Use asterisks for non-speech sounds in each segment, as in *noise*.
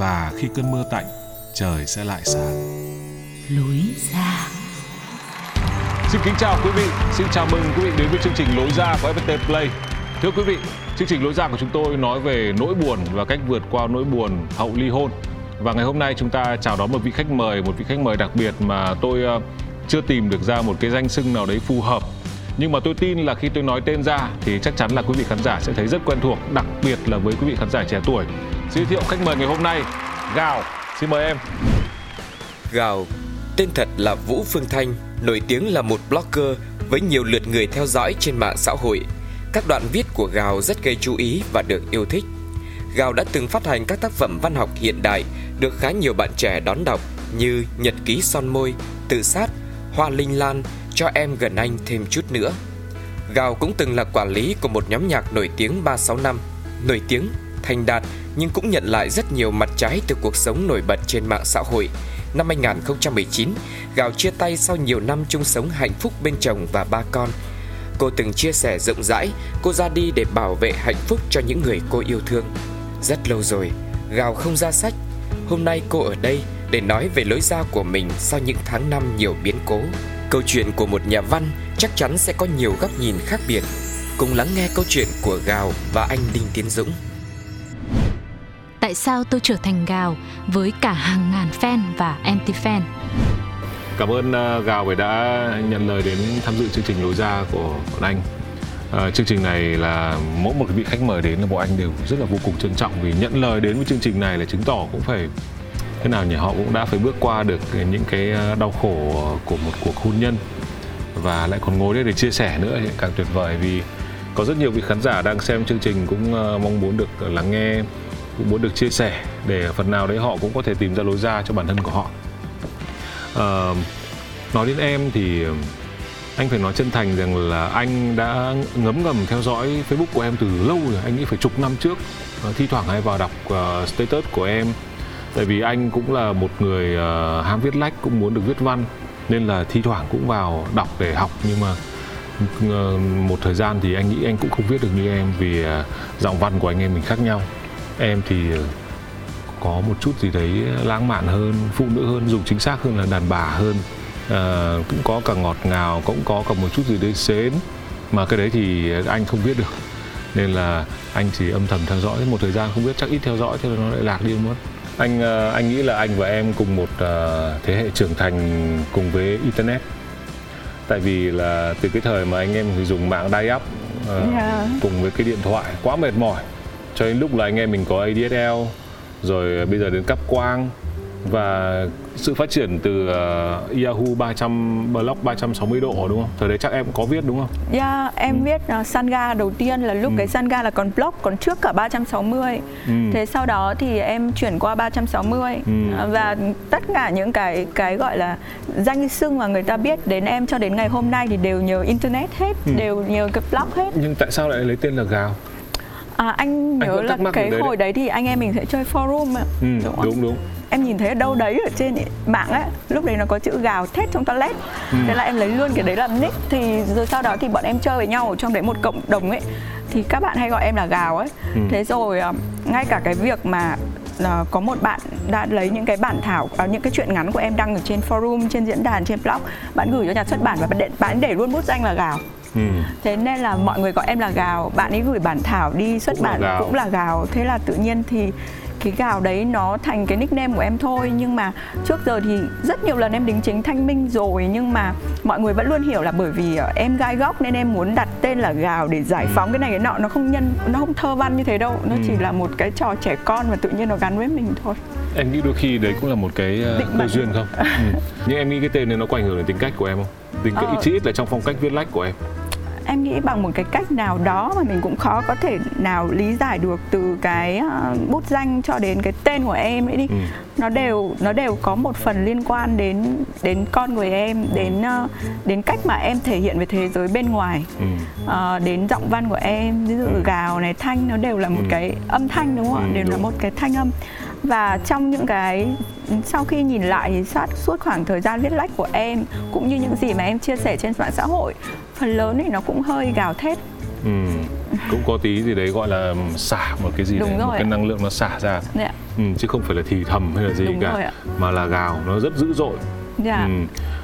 và khi cơn mưa tạnh, trời sẽ lại sáng. lối ra Xin kính chào quý vị, xin chào mừng quý vị đến với chương trình Lối ra của FPT Play. Thưa quý vị, chương trình Lối ra của chúng tôi nói về nỗi buồn và cách vượt qua nỗi buồn hậu ly hôn. Và ngày hôm nay chúng ta chào đón một vị khách mời, một vị khách mời đặc biệt mà tôi ờ, chưa tìm được ra một cái danh xưng nào đấy phù hợp. Nhưng mà tôi tin là khi tôi nói tên ra thì chắc chắn là quý vị khán giả sẽ thấy rất quen thuộc, đặc biệt là với quý vị khán giả trẻ tuổi. Giới thiệu khách mời ngày hôm nay, Gào. Xin mời em. Gào, tên thật là Vũ Phương Thanh, nổi tiếng là một blogger với nhiều lượt người theo dõi trên mạng xã hội. Các đoạn viết của Gào rất gây chú ý và được yêu thích. Gào đã từng phát hành các tác phẩm văn học hiện đại được khá nhiều bạn trẻ đón đọc như Nhật ký son môi, Tự sát, Hoa Linh Lan, Cho em gần anh thêm chút nữa. Gào cũng từng là quản lý của một nhóm nhạc nổi tiếng 365, nổi tiếng, thành đạt nhưng cũng nhận lại rất nhiều mặt trái từ cuộc sống nổi bật trên mạng xã hội. Năm 2019, Gào chia tay sau nhiều năm chung sống hạnh phúc bên chồng và ba con. Cô từng chia sẻ rộng rãi, cô ra đi để bảo vệ hạnh phúc cho những người cô yêu thương. Rất lâu rồi, Gào không ra sách. Hôm nay cô ở đây để nói về lối ra của mình sau những tháng năm nhiều biến cố. Câu chuyện của một nhà văn chắc chắn sẽ có nhiều góc nhìn khác biệt. Cùng lắng nghe câu chuyện của Gào và anh Đinh Tiến Dũng tại sao tôi trở thành gào với cả hàng ngàn fan và anti fan Cảm ơn à, Gào vì đã nhận lời đến tham dự chương trình Lối ra của bọn anh. À, chương trình này là mỗi một vị khách mời đến là bọn anh đều rất là vô cùng trân trọng vì nhận lời đến với chương trình này là chứng tỏ cũng phải thế nào nhỉ họ cũng đã phải bước qua được những cái à, đau khổ của một cuộc hôn nhân và lại còn ngồi đây để chia sẻ nữa thì càng tuyệt vời vì có rất nhiều vị khán giả đang xem chương trình cũng à, mong muốn được lắng nghe cũng muốn được chia sẻ để phần nào đấy họ cũng có thể tìm ra lối ra cho bản thân của họ. À, nói đến em thì anh phải nói chân thành rằng là anh đã ngấm ngầm theo dõi Facebook của em từ lâu rồi anh nghĩ phải chục năm trước ờ, thi thoảng hay vào đọc uh, status của em. Tại vì anh cũng là một người uh, ham viết lách cũng muốn được viết văn nên là thi thoảng cũng vào đọc để học. Nhưng mà một thời gian thì anh nghĩ anh cũng không viết được như em vì giọng văn của anh em mình khác nhau em thì có một chút gì đấy lãng mạn hơn phụ nữ hơn dùng chính xác hơn là đàn bà hơn. À, cũng có cả ngọt ngào cũng có cả một chút gì đấy xến mà cái đấy thì anh không biết được. Nên là anh chỉ âm thầm theo dõi một thời gian không biết chắc ít theo dõi thế là nó lại lạc đi mất. Anh ờ, anh nghĩ là anh và em cùng một ờ, thế hệ trưởng thành cùng với internet. Tại vì là từ cái thời mà anh em dùng mạng dial up Dạ. cùng với cái điện thoại quá mệt mỏi cho đến lúc là anh em mình có ADSL rồi bây giờ đến cáp quang và sự phát triển từ uh, Yahoo 300 block 360 độ đúng không? Thời đấy chắc em có viết đúng không? Yeah, em viết uh, Sanga đầu tiên là lúc cái Sanga là còn block còn trước cả 360. Ừ. Thế sau đó thì em chuyển qua 360 Ừ. và tất cả những cái cái gọi là danh xưng mà người ta biết đến em cho đến ngày hôm nay thì đều nhờ internet hết, Ừ. đều nhờ cái blog hết. Nhưng tại sao lại lấy tên là Gào? À, anh nhớ vẫn là cái điều đấy hồi đấy thì anh em mình sẽ chơi forum ạ. Ừ, đúng không? đúng đúng. em nhìn thấy ở đâu đấy ở trên mạng ấy lúc đấy nó có chữ gào thét trong toilet thế là em lấy luôn cái đấy làm nick thì rồi sau đó thì bọn em chơi với nhau ở trong đấy một cộng đồng ấy thì các bạn hay gọi em là gào ấy Ừ. thế rồi à, ngay cả cái việc mà à, có một bạn đã lấy những cái bản thảo à, những cái chuyện ngắn của em đăng ở trên forum trên diễn đàn trên blog bạn gửi cho nhà xuất bản và bạn để, bạn để luôn bút danh là gào Ừ. thế nên là mọi người gọi em là gào. Bạn ấy gửi bản thảo đi xuất Cũng là bản Gào. cũng là gào. Thế là tự nhiên thì cái gào đấy nó thành cái nickname của em thôi. Nhưng mà trước giờ thì rất nhiều lần em đính chính thanh minh rồi. Nhưng mà mọi người vẫn luôn hiểu là bởi vì ờ, em gai góc nên em muốn đặt tên là gào để giải phóng cái này. Cái nọ nó không nhân nó không thơ văn như thế đâu. Nó Ừ. chỉ là một cái trò trẻ con và tự nhiên nó gắn với mình thôi. Em nghĩ đôi khi đấy cũng là một cái ờ, cơ duyên không? Ừ. nhưng em nghĩ cái tên này nó có ảnh hưởng đến tính cách của em không? Tính cách Ờ. ít là trong phong cách viết lách của em em nghĩ bằng một cái cách nào đó mà mình cũng khó có thể nào lý giải được từ cái ờ, bút danh cho đến cái tên của em ấy đi Ừ. nó đều nó đều có một phần liên quan đến đến con người em đến ờ, đến cách mà em thể hiện về thế giới bên ngoài ừ. Ờ, đến giọng văn của em ví dụ Ừ. gào này thanh nó đều là một Ừ. cái âm thanh đúng không ạ Ừ, đều là đúng. một cái thanh âm và trong những cái sau khi nhìn lại thì sát suốt khoảng thời gian viết lách của em cũng như những gì mà em chia sẻ trên mạng xã hội phần lớn thì nó cũng hơi gào thét Ừ. cũng có tí gì đấy gọi là xả một cái gì Đúng đấy một rồi cái ạ. năng lượng nó xả ra Đấy ạ. ừ, chứ không phải là thì thầm hay là gì Đúng cả mà là gào nó rất dữ dội Dạ.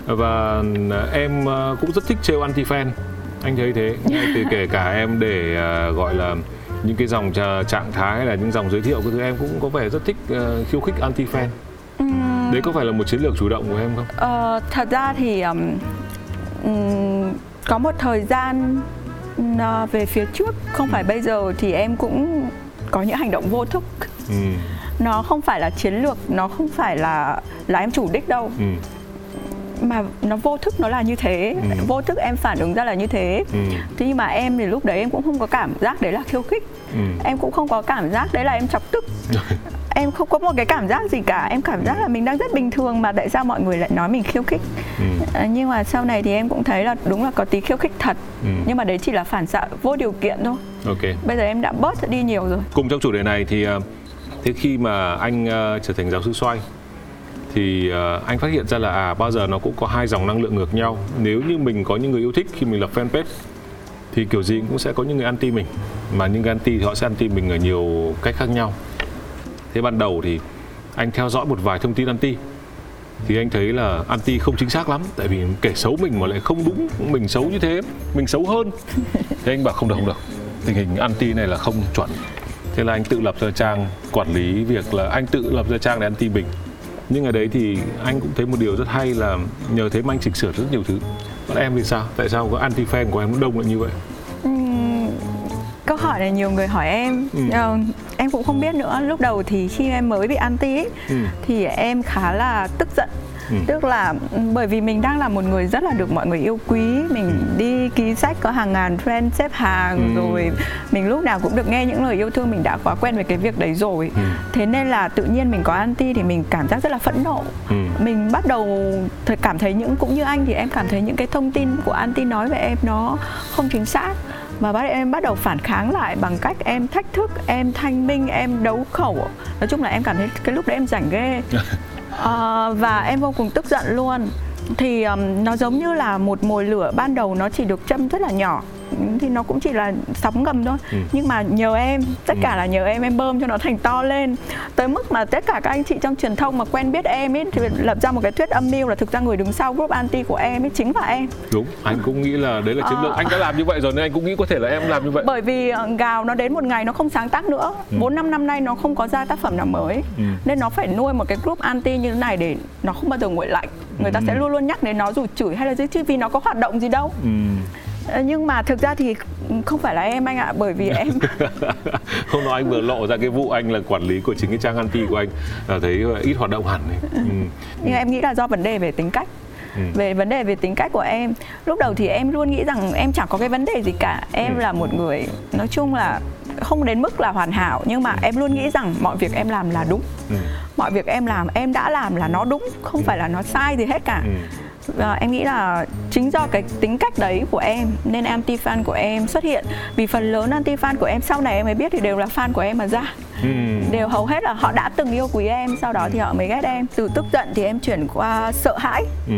ừ. và em ờ, cũng rất thích trêu anti fan anh thấy thế ngay từ *laughs* kể cả em để ờ, gọi là những cái dòng trạng thái hay là những dòng giới thiệu cái thứ em cũng có vẻ rất thích khiêu khích anti fan Ừm, đấy có phải là một chiến lược chủ động của em không Ờ, thật ra thì ừm, ừm, có một thời gian ờ, về phía trước không phải bây giờ thì em cũng có những hành động vô thức ừ. nó không phải là chiến lược nó không phải là là em chủ đích đâu Ừ. mà nó vô thức nó là như thế. Ừ. vô thức em phản ứng ra là như thế. Ừ. thế nhưng mà em thì lúc đấy em cũng không có cảm giác đấy là khiêu khích. Ừ. em cũng không có cảm giác đấy là em chọc tức. *laughs* Em không có một cái cảm giác gì cả. Em cảm giác là mình đang rất bình thường mà tại sao mọi người lại nói mình khiêu khích. Ừ. À, nhưng mà sau này thì em cũng thấy là đúng là có tí khiêu khích thật. Ừ. nhưng mà đấy chỉ là phản xạ vô điều kiện thôi. Ok. Bây giờ em đã bớt đi nhiều rồi. Cùng trong chủ đề này thì ờ, thế khi mà anh ờ, trở thành giáo sư xoay thì ờ, anh phát hiện ra là à bao giờ nó cũng có hai dòng năng lượng ngược nhau. Nếu như mình có những người yêu thích khi mình lập fanpage, thì kiểu gì cũng sẽ có những người anti mình. Mà những người anti thì họ sẽ anti mình ở nhiều cách khác nhau. Thế ban đầu thì anh theo dõi một vài thông tin anti, thì anh thấy là anti không chính xác lắm. Tại vì kể xấu mình mà lại không đúng, mình xấu như thế, mình xấu hơn. Thế anh bảo không được không được. Tình hình anti này là không chuẩn. Thế là anh tự lập ra trang quản lý việc là anh tự lập ra trang để anti mình nhưng ở đấy thì anh cũng thấy một điều rất hay là nhờ thế mà anh chỉnh sửa rất nhiều thứ. Còn em thì sao? Tại sao có anti fan của em đông lại như vậy? Ừm, câu hỏi này nhiều người hỏi em. Ừ. Ờ, em cũng không biết nữa. Lúc đầu thì khi em mới bị anti ấy, Ừ. thì em khá là tức giận Ừ. tức là ừ, bởi vì mình đang là một người rất là được mọi người yêu quý mình đi ký sách có hàng ngàn friend xếp hàng Ừ. rồi mình lúc nào cũng được nghe những lời yêu thương mình đã quá quen với cái việc đấy rồi Ừ. thế nên là tự nhiên mình có anti thì mình cảm giác rất là phẫn nộ Ừ. mình bắt đầu cảm thấy những cũng như anh thì em cảm thấy những cái thông tin của anti nói về em nó không chính xác và bắt em bắt đầu phản kháng lại bằng cách em thách thức em thanh minh em đấu khẩu nói chung là em cảm thấy cái lúc đấy em rảnh ghê *laughs* à, và em vô cùng tức giận luôn. Thì um, nó giống như là một mồi lửa ban đầu nó chỉ được châm rất là nhỏ thì nó cũng chỉ là sóng ngầm thôi. Ừ. nhưng mà nhờ em tất cả là nhờ em em bơm cho nó thành to lên. Tới mức mà tất cả các anh chị trong truyền thông mà quen biết em ấy thì lập ra một cái thuyết âm mưu là thực ra người đứng sau group anti của em ấy chính là em. Đúng anh cũng nghĩ là đấy là chiến lược. Ờ. anh đã làm như vậy rồi nên anh cũng nghĩ có thể là em làm như vậy. Bởi vì ờ, gào nó đến một ngày nó không sáng tác nữa. Bốn năm năm nay nó không có ra tác phẩm nào mới. Ừ. nên nó phải nuôi một cái group anti như thế này để nó không bao giờ nguội lạnh. Người ta Ừ. sẽ luôn luôn nhắc đến nó dù chửi hay là gì chứ vì nó có hoạt động gì đâu. Ừ. Ờ, nhưng mà thực ra thì không phải là em anh ạ bởi vì *laughs* em *laughs* hôm đó anh vừa lộ ra cái vụ anh là quản lý của chính cái trang anti của anh là thấy ít hoạt động hẳn ấy. Ừ. nhưng em nghĩ là do vấn đề về tính cách Ừ. về vấn đề về tính cách của em lúc đầu thì em luôn nghĩ rằng em chẳng có cái vấn đề gì cả em Ừ. là một người nói chung là không đến mức là hoàn hảo nhưng mà em luôn nghĩ rằng mọi việc em làm là đúng Ừ. mọi việc em làm em đã làm là nó đúng không phải là nó sai gì hết cả Ừ và em nghĩ là chính do cái tính cách đấy của em nên anti fan của em xuất hiện. Vì phần lớn anti fan của em sau này em mới biết thì đều là fan của em mà ra. Ừ. đều hầu hết là họ đã từng yêu quý em sau đó thì họ mới ghét em từ tức giận thì em chuyển qua sợ hãi Ừ.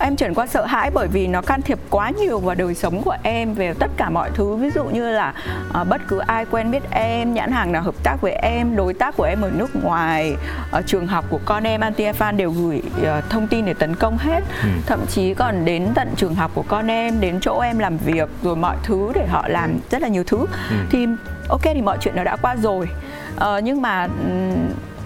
em chuyển qua sợ hãi bởi vì nó can thiệp quá nhiều vào đời sống của em về tất cả mọi thứ ví dụ như là à, bất cứ ai quen biết em nhãn hàng nào hợp tác với em đối tác của em ở nước ngoài ở trường học của con em anti fan đều gửi à, thông tin để tấn công hết Ừ. thậm thậm chí còn đến tận trường học của con em đến chỗ em làm việc rồi mọi thứ để họ làm rất là nhiều thứ ừ. thì ok thì mọi chuyện nó đã qua rồi ờ, nhưng mà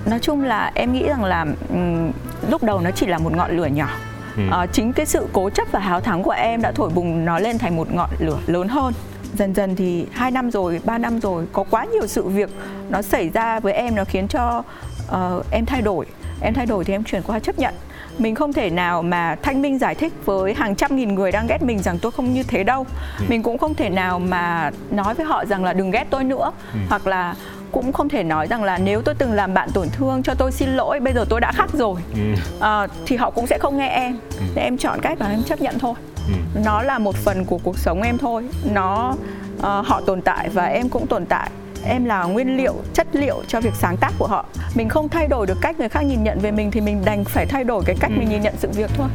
nói chung là em nghĩ rằng là um, lúc đầu nó chỉ là một ngọn lửa nhỏ ừ. uh, chính cái sự cố chấp và háo thắng của em đã thổi bùng nó lên thành một ngọn lửa lớn hơn dần dần thì hai năm rồi ba năm rồi có quá nhiều sự việc nó xảy ra với em nó khiến cho uh, em thay đổi em thay đổi thì em chuyển qua chấp nhận mình không thể nào mà thanh minh giải thích với hàng trăm nghìn người đang ghét mình rằng tôi không như thế đâu ừ. mình cũng không thể nào mà nói với họ rằng là đừng ghét tôi nữa ừ. hoặc là cũng không thể nói rằng là nếu tôi từng làm bạn tổn thương cho tôi xin lỗi bây giờ tôi đã khác rồi ừ. à, thì họ cũng sẽ không nghe em ừ. để em chọn cách và em chấp nhận thôi ừ. nó là một phần của cuộc sống em thôi nó uh, họ tồn tại và em cũng tồn tại em là nguyên liệu chất liệu cho việc sáng tác của họ mình không thay đổi được cách người khác nhìn nhận về mình thì mình đành phải thay đổi cái cách ừ. mình nhìn nhận sự việc thôi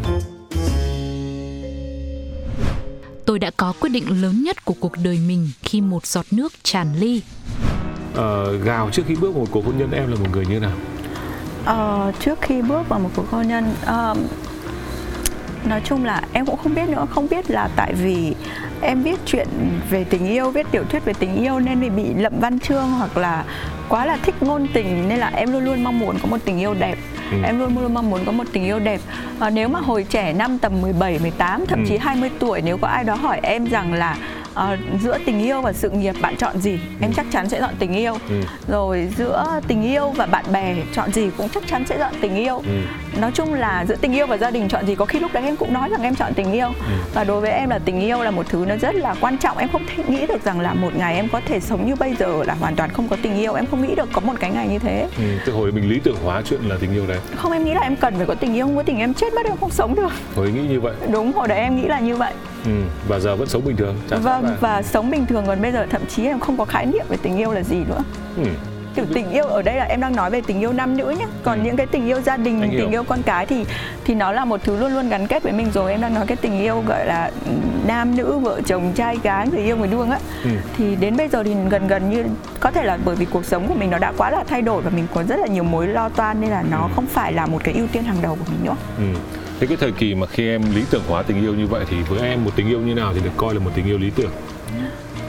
tôi đã có quyết định lớn nhất của cuộc đời mình khi một giọt nước tràn ly ờ, gào trước khi bước vào một cuộc hôn nhân em là một người như nào ờ, trước khi bước vào một cuộc hôn nhân uh, nói chung là em cũng không biết nữa không biết là tại vì em viết chuyện về tình yêu viết tiểu thuyết về tình yêu nên vì bị lậm văn chương hoặc là quá là thích ngôn tình nên là em luôn luôn mong muốn có một tình yêu đẹp ừ. em luôn luôn mong muốn có một tình yêu đẹp à, nếu mà hồi trẻ năm tầm 17, 18 thậm ừ. chí 20 tuổi nếu có ai đó hỏi em rằng là uh, giữa tình yêu và sự nghiệp bạn chọn gì? Em ừ. chắc chắn sẽ chọn tình yêu. Ừ. rồi giữa tình yêu và bạn bè chọn gì cũng chắc chắn sẽ chọn tình yêu. Ừ. nói chung là giữa tình yêu và gia đình chọn gì có khi lúc đấy em cũng nói rằng em chọn tình yêu. Ừ. và đối với em là tình yêu là một thứ nó rất là quan trọng. Em không thể nghĩ được rằng là một ngày em có thể sống như bây giờ là hoàn toàn không có tình yêu. Em không nghĩ được có một cái ngày như thế. Ừ, từ hồi mình lý tưởng hóa chuyện là tình yêu đấy. Không em nghĩ là em cần phải có tình yêu. Không có tình em chết mất em không sống được. Hồi nghĩ như vậy. Đúng hồi đấy em nghĩ là như vậy ừ, và giờ vẫn sống bình thường vâng và sống bình thường còn bây giờ thậm chí em không có khái niệm về tình yêu là gì nữa ừ kiểu tình yêu ở đây là em đang nói về tình yêu nam nữ nhé còn ừ. những cái tình yêu gia đình tình yêu con cái thì thì nó là một thứ luôn luôn gắn kết với mình rồi em đang nói cái tình yêu gọi là nam nữ vợ chồng trai gái người yêu người đương á ừ. thì đến bây giờ thì gần gần như có thể là bởi vì cuộc sống của mình nó đã quá là thay đổi và mình có rất là nhiều mối lo toan nên là nó ừ. không phải là một cái ưu tiên hàng đầu của mình nữa ừ. Thế cái thời kỳ mà khi em lý tưởng hóa tình yêu như vậy thì với em một tình yêu như nào thì được coi là một tình yêu lý tưởng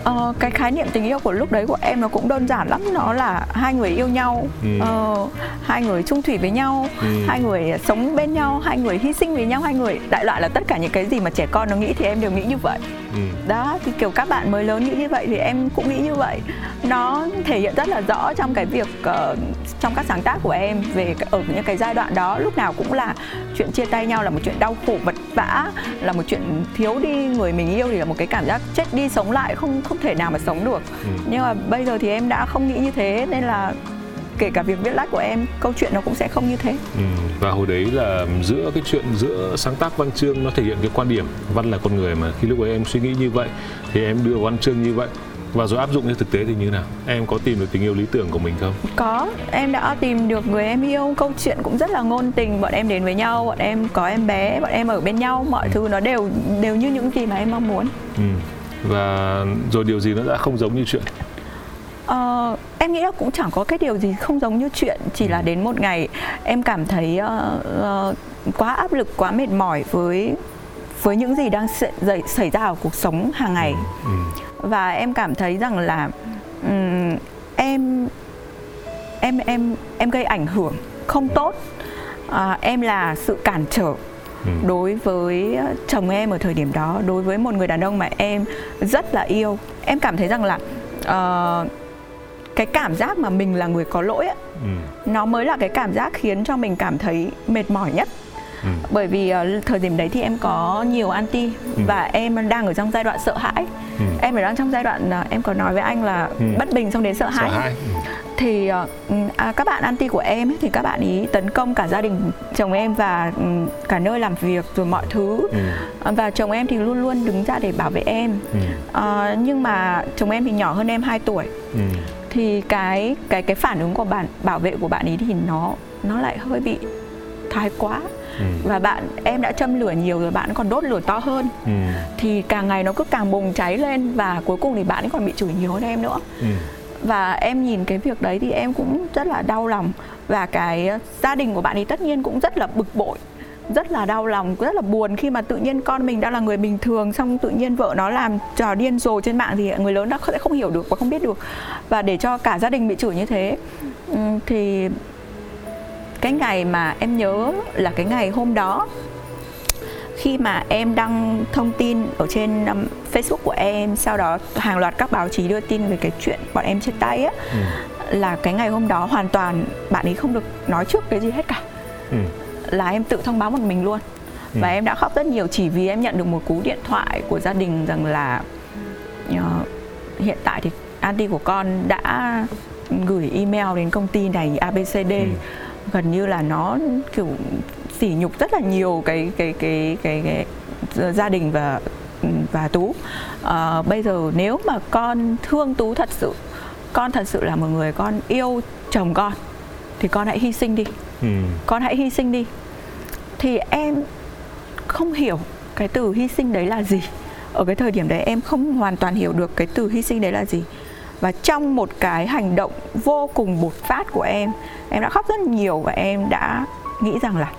Ờ, cái khái niệm tình yêu của lúc đấy của em nó cũng đơn giản lắm nó là hai người yêu nhau ừ. ờ, hai người chung thủy với nhau ừ. hai người sống bên nhau hai người hy sinh vì nhau hai người đại loại là tất cả những cái gì mà trẻ con nó nghĩ thì em đều nghĩ như vậy ừ. đó thì kiểu các bạn mới lớn nghĩ như vậy thì em cũng nghĩ như vậy nó thể hiện rất là rõ trong cái việc uh, trong các sáng tác của em về ở những cái giai đoạn đó lúc nào cũng là chuyện chia tay nhau là một chuyện đau khổ vật vã là một chuyện thiếu đi người mình yêu thì là một cái cảm giác chết đi sống lại không không thể nào mà sống được ừ. nhưng mà bây giờ thì em đã không nghĩ như thế nên là kể cả việc viết lách của em câu chuyện nó cũng sẽ không như thế ừ. và hồi đấy là giữa cái chuyện giữa sáng tác văn chương nó thể hiện cái quan điểm văn là con người mà khi lúc ấy em suy nghĩ như vậy thì em đưa văn chương như vậy và rồi áp dụng cho thực tế thì như nào em có tìm được tình yêu lý tưởng của mình không có em đã tìm được người em yêu câu chuyện cũng rất là ngôn tình bọn em đến với nhau bọn em có em bé bọn em ở bên nhau mọi ừ. thứ nó đều đều như những gì mà em mong muốn ừ. và rồi điều gì nó đã không giống như chuyện Uh, em nghĩ là cũng chẳng có cái điều gì không giống như chuyện chỉ là ừ. đến một ngày em cảm thấy uh, uh, quá áp lực quá mệt mỏi với với những gì đang xảy, ra ở cuộc sống hàng ngày ừ. ừ. và em cảm thấy rằng là um, em em em em gây ảnh hưởng không tốt uh, em là sự cản trở Ừ. đối với chồng em ở thời điểm đó đối với một người đàn ông mà em rất là yêu em cảm thấy rằng là uh, cái cảm giác mà mình là người có lỗi ấy, ừ. nó mới là cái cảm giác khiến cho mình cảm thấy mệt mỏi nhất Ừ. bởi vì uh, thời điểm đấy thì em có nhiều anti ừ. và em đang ở trong giai đoạn sợ hãi ừ. em ở đang trong giai đoạn uh, em có nói với anh là ừ. bất bình xong đến sợ hãi, sợ hãi. Ừ. thì uh, à, các bạn anti của em ấy, thì các bạn ý tấn công cả gia đình chồng em và um, cả nơi làm việc rồi mọi thứ ừ. và chồng em thì luôn luôn đứng ra để bảo vệ em ừ. uh, nhưng mà chồng em thì nhỏ hơn em 2 tuổi ừ thì cái cái cái phản ứng của bạn bảo vệ của bạn ấy thì nó nó lại hơi bị thái quá ừ. và bạn em đã châm lửa nhiều rồi bạn còn đốt lửa to hơn ừ. thì càng ngày nó cứ càng bùng cháy lên và cuối cùng thì bạn ấy còn bị chửi nhiều hơn em nữa ừ. và em nhìn cái việc đấy thì em cũng rất là đau lòng và cái gia đình của bạn ấy tất nhiên cũng rất là bực bội rất là đau lòng rất là buồn khi mà tự nhiên con mình đang là người bình thường xong tự nhiên vợ nó làm trò điên rồ trên mạng thì người lớn đã sẽ không hiểu được và không biết được và để cho cả gia đình bị chửi như thế thì cái ngày mà em nhớ là cái ngày hôm đó khi mà em đăng thông tin ở trên um, Facebook của em sau đó hàng loạt các báo chí đưa tin về cái chuyện bọn em chia tay á ừ. là cái ngày hôm đó hoàn toàn bạn ấy không được nói trước cái gì hết cả ừ. Là em tự thông báo một mình luôn ừ. và em đã khóc rất nhiều chỉ vì em nhận được một cú điện thoại của gia đình rằng là uh, hiện tại thì anti của con đã gửi email đến công ty này ABCD ừ. gần như là nó kiểu sỉ nhục rất là nhiều cái cái cái cái, cái, cái gia đình và và tú à, bây giờ nếu mà con thương tú thật sự con thật sự là một người con yêu chồng con thì con hãy hy sinh đi ừ. con hãy hy sinh đi thì em không hiểu cái từ hy sinh đấy là gì. Ở cái thời điểm đấy em không hoàn toàn hiểu được cái từ hy sinh đấy là gì. Và trong một cái hành động vô cùng bột phát của em em đã khóc rất nhiều và em đã nghĩ rằng là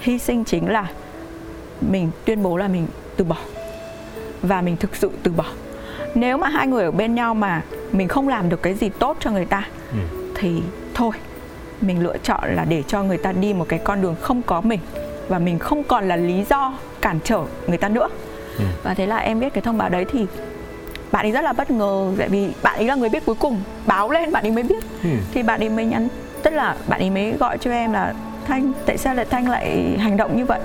hy sinh chính là mình tuyên bố là mình từ bỏ. Và mình thực sự từ bỏ. Nếu mà hai người ở bên nhau mà mình không làm được cái gì tốt cho người ta ừ. thì thôi mình lựa chọn là để cho người ta đi một cái con đường không có mình và mình không còn là lý do cản trở người ta nữa. Ừ. và thế là em biết cái thông báo đấy thì bạn ấy rất là bất ngờ tại vì bạn ấy là người biết cuối cùng báo lên bạn ấy mới biết. Ừ. thì bạn ấy mới nhắn tức là bạn ấy mới gọi cho em là thanh tại sao lại thanh lại hành động như vậy?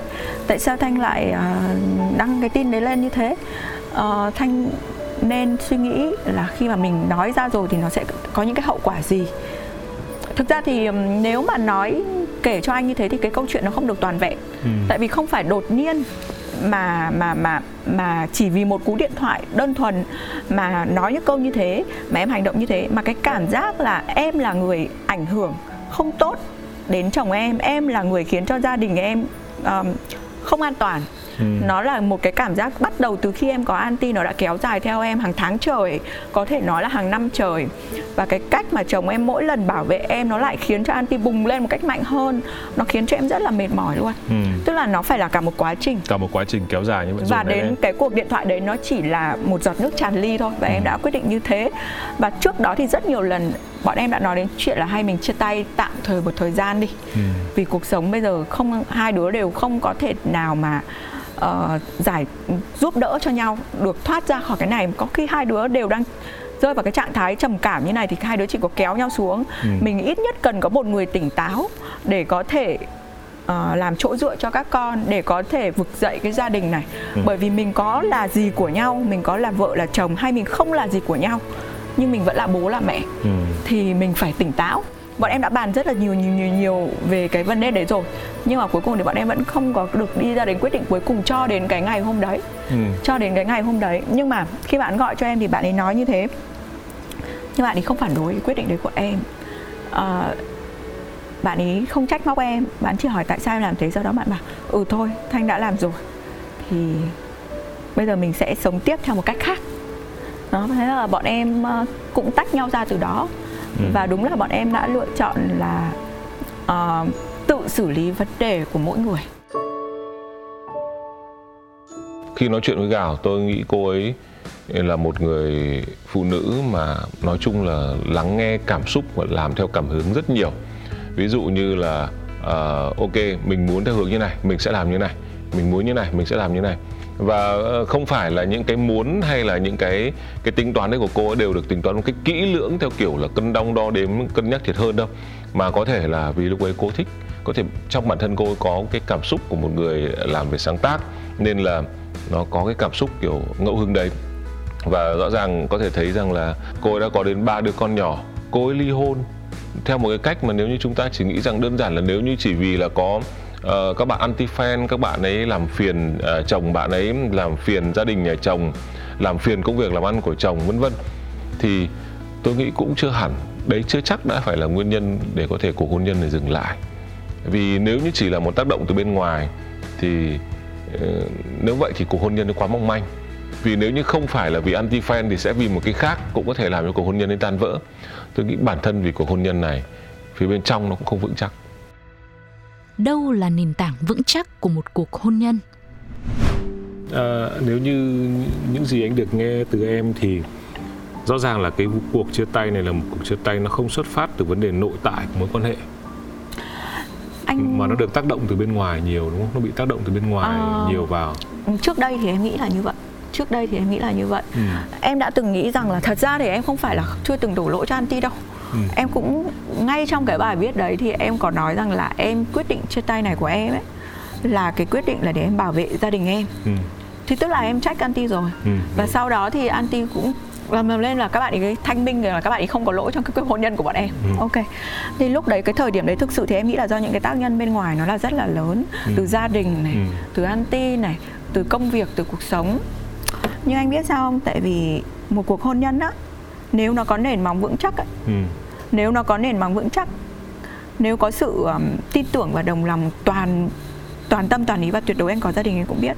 Tại sao thanh lại uh, đăng cái tin đấy lên như thế? Uh, thanh nên suy nghĩ là khi mà mình nói ra rồi thì nó sẽ có những cái hậu quả gì. Thực ra thì nếu mà nói kể cho anh như thế thì cái câu chuyện nó không được toàn vẹn ừ. tại vì không phải đột nhiên mà mà mà mà chỉ vì một cú điện thoại đơn thuần mà nói những câu như thế mà em hành động như thế mà cái cảm giác là em là người ảnh hưởng không tốt đến chồng em em là người khiến cho gia đình em um, không an toàn Ừ. nó là một cái cảm giác bắt đầu từ khi em có anti nó đã kéo dài theo em hàng tháng trời có thể nói là hàng năm trời và cái cách mà chồng em mỗi lần bảo vệ em nó lại khiến cho anti bùng lên một cách mạnh hơn nó khiến cho em rất là mệt mỏi luôn ừ. tức là nó phải là cả một quá trình cả một quá trình kéo dài như vậy và đến em. cái cuộc điện thoại đấy nó chỉ là một giọt nước tràn ly thôi và ừ. em đã quyết định như thế và trước đó thì rất nhiều lần bọn em đã nói đến chuyện là hay mình chia tay tạm thời một thời gian đi ừ. vì cuộc sống bây giờ không hai đứa đều không có thể nào mà uh, giải giúp đỡ cho nhau được thoát ra khỏi cái này có khi hai đứa đều đang rơi vào cái trạng thái trầm cảm như này thì hai đứa chỉ có kéo nhau xuống ừ. mình ít nhất cần có một người tỉnh táo để có thể uh, làm chỗ dựa cho các con để có thể vực dậy cái gia đình này ừ. bởi vì mình có là gì của nhau mình có là vợ là chồng hay mình không là gì của nhau nhưng mình vẫn là bố là mẹ ừ. thì mình phải tỉnh táo bọn em đã bàn rất là nhiều nhiều nhiều nhiều về cái vấn đề đấy rồi. Nhưng mà cuối cùng thì bọn em vẫn không có được đi ra đến quyết định cuối cùng cho đến cái ngày hôm đấy. Ừ. cho đến cái ngày hôm đấy. Nhưng mà khi bạn gọi cho em thì bạn ấy nói như thế. Nhưng bạn ấy không phản đối quyết định đấy của em. À, bạn ấy không trách móc em. Bạn chỉ hỏi tại sao em làm thế sau đó bạn bảo ừ thôi thanh đã làm rồi. Thì bây giờ mình sẽ sống tiếp theo một cách khác. Đó thế là bọn em ờ, cũng tách nhau ra từ đó ừ. và đúng là bọn em đã lựa chọn là uh, tự xử lý vấn đề của mỗi người. Khi nói chuyện với gào tôi nghĩ cô ấy là một người phụ nữ mà nói chung là lắng nghe cảm xúc và làm theo cảm hứng rất nhiều. Ví dụ như là uh, ok mình muốn theo hướng như này mình sẽ làm như này mình muốn như này mình sẽ làm như này và ờ, không phải là những cái muốn hay là những cái cái tính toán đấy của cô ấy đều được tính toán một cách kỹ lưỡng theo kiểu là cân đong đo đếm, cân nhắc thiệt hơn đâu. Mà có thể là vì lúc ấy cô thích, có thể trong bản thân cô ấy có cái cảm xúc của một người làm về sáng tác, nên là nó có cái cảm xúc kiểu ngẫu hứng đấy. Và rõ ràng có thể thấy rằng là cô ấy đã có đến ba đứa con nhỏ, cô ấy ly hôn. Theo một cái cách mà nếu như chúng ta chỉ nghĩ rằng đơn giản là nếu như chỉ vì là có uh, các bạn anti fan các bạn ấy làm phiền uh, chồng bạn ấy làm phiền gia đình nhà chồng làm phiền công việc làm ăn của chồng vân vân. Thì tôi nghĩ cũng chưa hẳn. Đấy chưa chắc đã phải là nguyên nhân để có thể cuộc hôn nhân này dừng lại. Vì nếu như chỉ là một tác động từ bên ngoài thì uh, nếu vậy thì cuộc hôn nhân nó quá mong manh. Vì nếu như không phải là vì anti fan thì sẽ vì một cái khác cũng có thể làm cho cuộc hôn nhân ấy tan vỡ. Tôi nghĩ bản thân vì cuộc hôn nhân này phía bên trong nó cũng không vững chắc đâu là nền tảng vững chắc của một cuộc hôn nhân? À, nếu như những gì anh được nghe từ em thì rõ ràng là cái cuộc chia tay này là một cuộc chia tay nó không xuất phát từ vấn đề nội tại của mối quan hệ. Anh mà nó được tác động từ bên ngoài nhiều đúng không? Nó bị tác động từ bên ngoài à... nhiều vào. trước đây thì em nghĩ là như vậy. Trước đây thì em nghĩ là như vậy. Ừ. em đã từng nghĩ rằng là thật ra thì em không phải là chưa từng đổ lỗi cho anti đâu ừ. em cũng ngay trong cái bài viết đấy thì em có nói rằng là em quyết định chia tay này của em ấy là cái quyết định là để em bảo vệ gia đình em ừ. thì tức là em trách anti rồi ừ. và sau đó thì anti cũng và lên là các bạn ấy thanh minh là các bạn ấy không có lỗi trong cái hôn nhân của bọn em ừ. ok thì lúc đấy cái thời điểm đấy thực sự thì em nghĩ là do những cái tác nhân bên ngoài nó là rất là lớn ừ. từ gia đình này ừ. từ anti này từ công việc từ cuộc sống nhưng anh biết sao không tại vì một cuộc hôn nhân á nếu nó có nền móng vững chắc ấy, ừ. Nếu nó có nền móng vững chắc nếu có sự um, tin tưởng và đồng lòng toàn toàn tâm toàn ý và tuyệt đối anh có gia đình anh cũng biết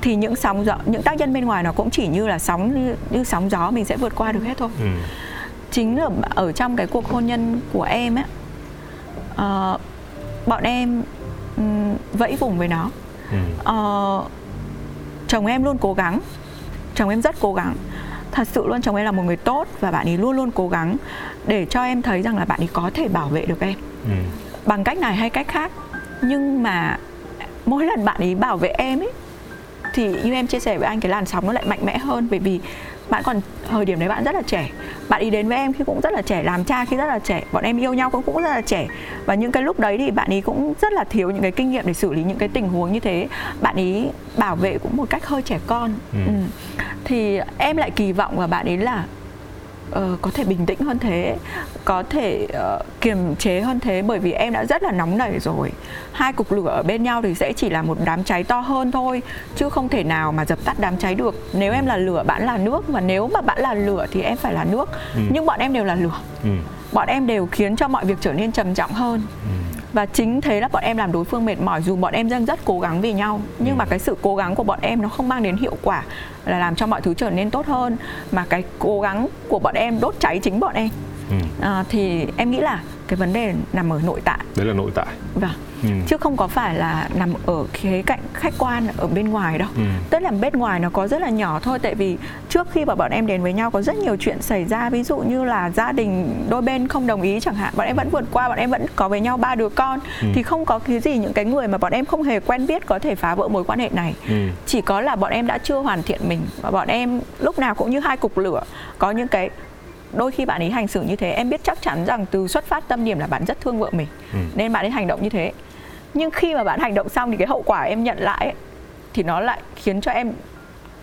thì những sóng gió những tác nhân bên ngoài nó cũng chỉ như là sóng như, như sóng gió mình sẽ vượt qua được hết thôi ừ. chính là ở trong cái cuộc hôn nhân của em ấy uh, bọn em um, vẫy vùng với nó ừ. uh, chồng em luôn cố gắng chồng em rất cố gắng thật sự luôn chồng em là một người tốt và bạn ấy luôn luôn cố gắng để cho em thấy rằng là bạn ấy có thể bảo vệ được em ừ. bằng cách này hay cách khác nhưng mà mỗi lần bạn ấy bảo vệ em ấy thì như em chia sẻ với anh cái làn sóng nó lại mạnh mẽ hơn bởi vì bạn còn thời điểm đấy bạn rất là trẻ. Bạn ý đến với em khi cũng rất là trẻ làm cha khi rất là trẻ. Bọn em yêu nhau cũng cũng rất là trẻ. Và những cái lúc đấy thì bạn ý cũng rất là thiếu những cái kinh nghiệm để xử lý những cái tình huống như thế. Bạn ý bảo vệ cũng một cách hơi trẻ con. Ừ. Ừ. thì em lại kỳ vọng vào bạn ấy là uh, có thể bình tĩnh hơn thế có thể uh, kiềm chế hơn thế bởi vì em đã rất là nóng nảy rồi. Hai cục lửa ở bên nhau thì sẽ chỉ là một đám cháy to hơn thôi chứ không thể nào mà dập tắt đám cháy được. Nếu em là lửa bạn là nước và nếu mà bạn là lửa thì em phải là nước. Ừ. nhưng bọn em đều là lửa. Ừ. bọn em đều khiến cho mọi việc trở nên trầm trọng hơn. Ừ. Và chính thế là bọn em làm đối phương mệt mỏi dù bọn em đang rất cố gắng vì nhau. Nhưng ừ. mà cái sự cố gắng của bọn em nó không mang đến hiệu quả là làm cho mọi thứ trở nên tốt hơn. Mà cái cố gắng của bọn em đốt cháy chính bọn em. Ừ. à, thì em nghĩ là cái vấn đề nằm ở nội tại. Đấy là nội tại. Vâng ừ. chứ không có phải là nằm ở khía cạnh khách quan ở bên ngoài đâu ừ. tức là bên ngoài nó có rất là nhỏ thôi tại vì trước khi mà bọn em đến với nhau có rất nhiều chuyện xảy ra ví dụ như là gia đình đôi bên không đồng ý chẳng hạn bọn em vẫn vượt qua bọn em vẫn có với nhau ba đứa con ừ. thì không có cái gì những cái người mà bọn em không hề quen biết có thể phá vỡ mối quan hệ này ừ. chỉ có là bọn em đã chưa hoàn thiện mình và bọn em lúc nào cũng như hai cục lửa có những cái đôi khi bạn ấy hành xử như thế em biết chắc chắn rằng từ xuất phát tâm điểm là bạn rất thương vợ mình ừ. nên bạn ấy hành động như thế nhưng khi mà bạn hành động xong thì cái hậu quả em nhận lại ấy, thì nó lại khiến cho em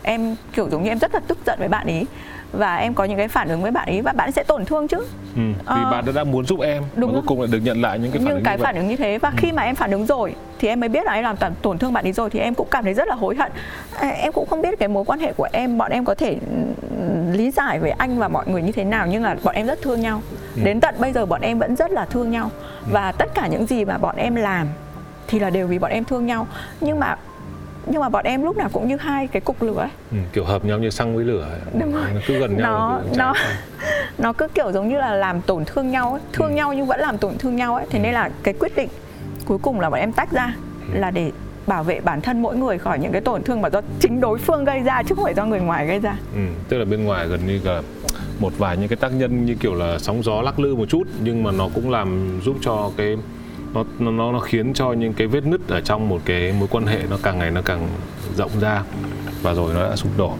em kiểu giống như em rất là tức giận với bạn ấy và em có những cái phản ứng với bạn ấy và bạn ấy sẽ tổn thương chứ. Ừ, vì ờ, bạn đã, đã muốn giúp em đúng cuối cùng lại được nhận lại những cái phản nhưng ứng cái như phản ứng như thế và ừ. khi mà em phản ứng rồi thì em mới biết là em làm tổn thương bạn ấy rồi thì em cũng cảm thấy rất là hối hận. À, em cũng không biết cái mối quan hệ của em bọn em có thể lý giải về anh và mọi người như thế nào nhưng là bọn em rất thương nhau. Ừ. đến tận bây giờ bọn em vẫn rất là thương nhau. Ừ. và tất cả những gì mà bọn em làm thì là đều vì bọn em thương nhau nhưng mà nhưng mà bọn em lúc nào cũng như hai cái cục lửa ấy. Ừ, kiểu hợp nhau như xăng với lửa ấy. Đúng rồi. Nó cứ gần nhau nó nó *laughs* nó cứ kiểu giống như là làm tổn thương nhau ấy. thương ừ. nhau nhưng vẫn làm tổn thương nhau ấy thế ừ. nên là cái quyết định cuối cùng là bọn em tách ra ừ. là để bảo vệ bản thân mỗi người khỏi những cái tổn thương mà do chính đối phương gây ra chứ không phải do người ngoài gây ra ừ, tức là bên ngoài gần như là một vài những cái tác nhân như kiểu là sóng gió lắc lư một chút nhưng mà nó cũng làm giúp cho cái nó nó nó khiến cho những cái vết nứt ở trong một cái mối quan hệ nó càng ngày nó càng rộng ra và rồi nó đã sụp đổ.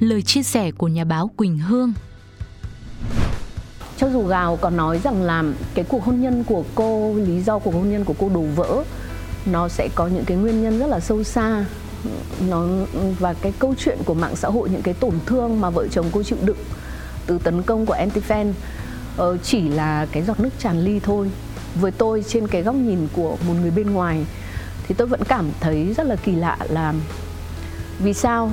Lời chia sẻ của nhà báo Quỳnh Hương. Cho dù Gào còn nói rằng là cái cuộc hôn nhân của cô lý do cuộc hôn nhân của cô đổ vỡ nó sẽ có những cái nguyên nhân rất là sâu xa. Nó và cái câu chuyện của mạng xã hội những cái tổn thương mà vợ chồng cô chịu đựng từ tấn công của anti fan uh, chỉ là cái giọt nước tràn ly thôi. Với tôi trên cái góc nhìn của một người bên ngoài thì tôi vẫn cảm thấy rất là kỳ lạ là vì sao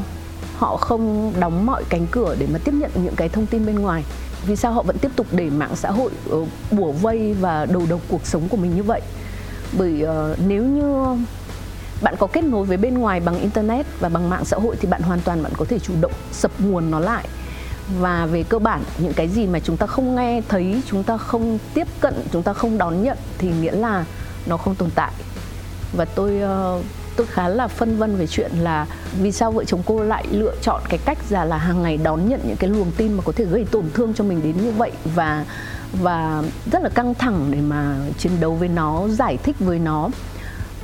họ không đóng mọi cánh cửa để mà tiếp nhận những cái thông tin bên ngoài? Vì sao họ vẫn tiếp tục để mạng xã hội ờ, bủa vây và đầu độc cuộc sống của mình như vậy? Bởi uh, nếu như bạn có kết nối với bên ngoài bằng internet và bằng mạng xã hội thì bạn hoàn toàn bạn có thể chủ động sập nguồn nó lại và về cơ bản, những cái gì mà chúng ta không nghe, thấy, chúng ta không tiếp cận, chúng ta không đón nhận thì nghĩa là nó không tồn tại. Và tôi ờ, tôi khá là phân vân về chuyện là vì sao vợ chồng cô lại lựa chọn cái cách là là hàng ngày đón nhận những cái luồng tin mà có thể gây tổn thương cho mình đến như vậy. Và và rất là căng thẳng để mà chiến đấu với nó, giải thích với nó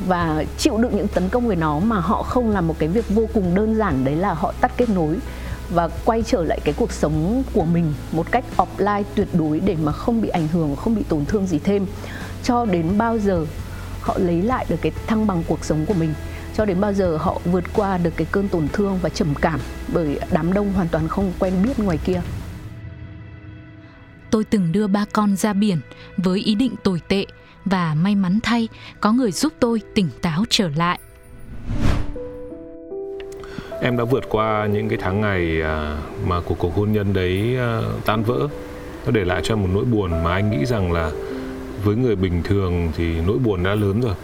và chịu đựng những tấn công về nó mà họ không làm một cái việc vô cùng đơn giản, đấy là họ tắt kết nối và quay trở lại cái cuộc sống của mình một cách offline tuyệt đối để mà không bị ảnh hưởng, không bị tổn thương gì thêm. Cho đến bao giờ họ lấy lại được cái thăng bằng cuộc sống của mình? Cho đến bao giờ họ vượt qua được cái cơn tổn thương và trầm cảm bởi đám đông hoàn toàn không quen biết ngoài kia? Tôi từng đưa ba con ra biển với ý định tồi tệ và may mắn thay, có người giúp tôi tỉnh táo trở lại em đã vượt qua những cái tháng ngày à, mà cuộc cuộc hôn nhân đấy à, tan vỡ. Nó để lại cho em một nỗi buồn mà anh nghĩ rằng là với người bình thường thì nỗi buồn đã lớn rồi.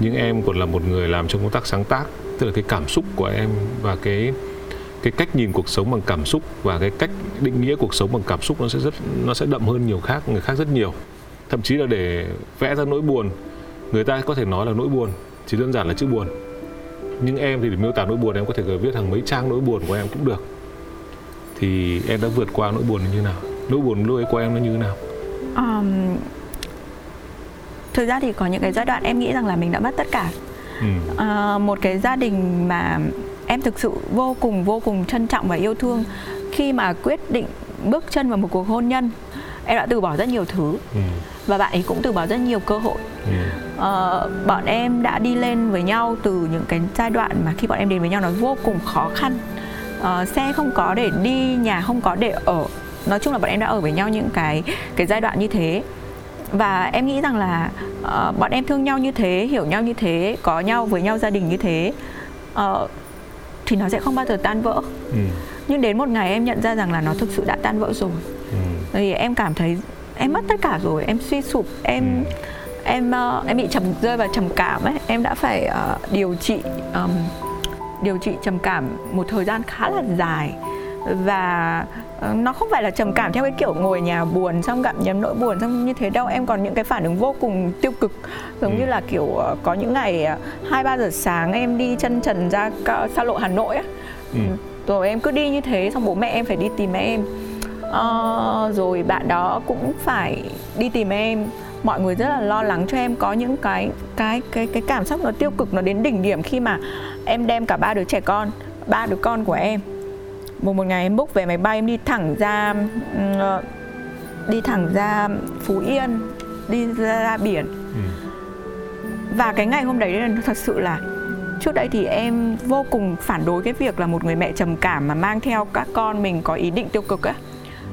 Nhưng em còn là một người làm trong công tác sáng tác, tức là cái cảm xúc của em và cái cái cách nhìn cuộc sống bằng cảm xúc và cái cách định nghĩa cuộc sống bằng cảm xúc nó sẽ rất, nó sẽ đậm hơn nhiều khác, người khác rất nhiều. Thậm chí là để vẽ ra nỗi buồn, người ta có thể nói là nỗi buồn, chỉ đơn giản là chữ buồn nhưng em thì để miêu tả nỗi buồn em có thể viết hàng mấy trang nỗi buồn của em cũng được. Thì em đã vượt qua nỗi buồn như nào? Nỗi buồn lúc ấy của em nó như thế nào? Um, thực ra thì có những cái giai đoạn em nghĩ rằng là mình đã mất tất cả. Ừ. uh, một cái gia đình mà em thực sự vô cùng vô cùng trân trọng và yêu thương khi mà quyết định bước chân vào một cuộc hôn nhân em đã từ bỏ rất nhiều thứ ừ. và bạn ấy cũng từ bỏ rất nhiều cơ hội ừ. uh, bọn em đã đi lên với nhau từ những cái giai đoạn mà khi bọn em đến với nhau nó vô cùng khó khăn uh, xe không có để đi nhà không có để ở nói chung là bọn em đã ở với nhau những cái cái giai đoạn như thế và em nghĩ rằng là uh, bọn em thương nhau như thế hiểu nhau như thế có nhau với nhau gia đình như thế uh, thì nó sẽ không bao giờ tan vỡ ừ. nhưng đến một ngày em nhận ra rằng là nó thực sự đã tan vỡ rồi ừ. Thì em cảm thấy em mất tất cả rồi em suy sụp em ừ. em uh, em bị trầm rơi vào trầm cảm ấy em đã phải uh, điều trị um, điều trị trầm cảm một thời gian khá là dài và Ờ, nó không phải là trầm cảm theo cái kiểu ngồi nhà buồn xong gặm nhấm nỗi buồn xong như thế đâu em còn những cái phản ứng vô cùng tiêu cực giống ừ. như là kiểu có những ngày hai ba giờ sáng em đi chân trần ra xa lộ hà nội á ừ. rồi em cứ đi như thế xong bố mẹ em phải đi tìm em à, rồi bạn đó cũng phải đi tìm em. Mọi người rất là lo lắng cho em. Có những cái cái cái cái cảm xúc nó tiêu cực nó đến đỉnh điểm khi mà em đem cả ba đứa trẻ con ba đứa con của em. Một một ngày em book về máy bay em đi thẳng ra uh, đi thẳng ra phú yên đi ra, ra biển. Ừ. và cái ngày hôm đấy là thật sự là trước đây thì em vô cùng phản đối cái việc là một người mẹ trầm cảm mà mang theo các con mình có ý định tiêu cực á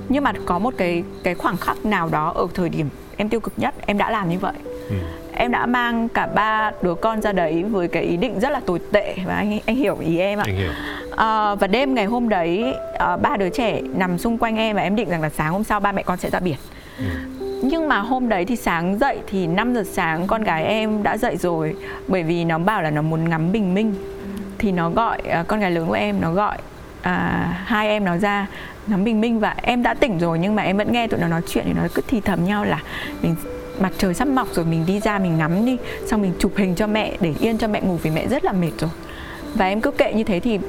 nhưng mà có một cái cái khoảng khắc nào đó ở thời điểm em tiêu cực nhất em đã làm như vậy. Ừ. em đã mang cả ba đứa con ra đấy với cái ý định rất là tồi tệ và anh anh hiểu ý em ạ. Anh hiểu. À, và đêm ngày hôm đấy à, ba đứa trẻ nằm xung quanh em và em định rằng là sáng hôm sau ba mẹ con sẽ ra biển. Ừ. nhưng mà hôm đấy thì sáng dậy thì 5 giờ sáng con gái em đã dậy rồi bởi vì nó bảo là nó muốn ngắm bình minh. Thì nó gọi à, con gái lớn của em nó gọi à, hai em nó ra ngắm bình minh và em đã tỉnh rồi nhưng mà em vẫn nghe tụi nó nói chuyện thì nó cứ thì thầm nhau là mình mặt trời sắp mọc rồi mình đi ra mình ngắm đi xong mình chụp hình cho mẹ để yên cho mẹ ngủ vì mẹ rất là mệt rồi. Và em cứ kệ như thế thì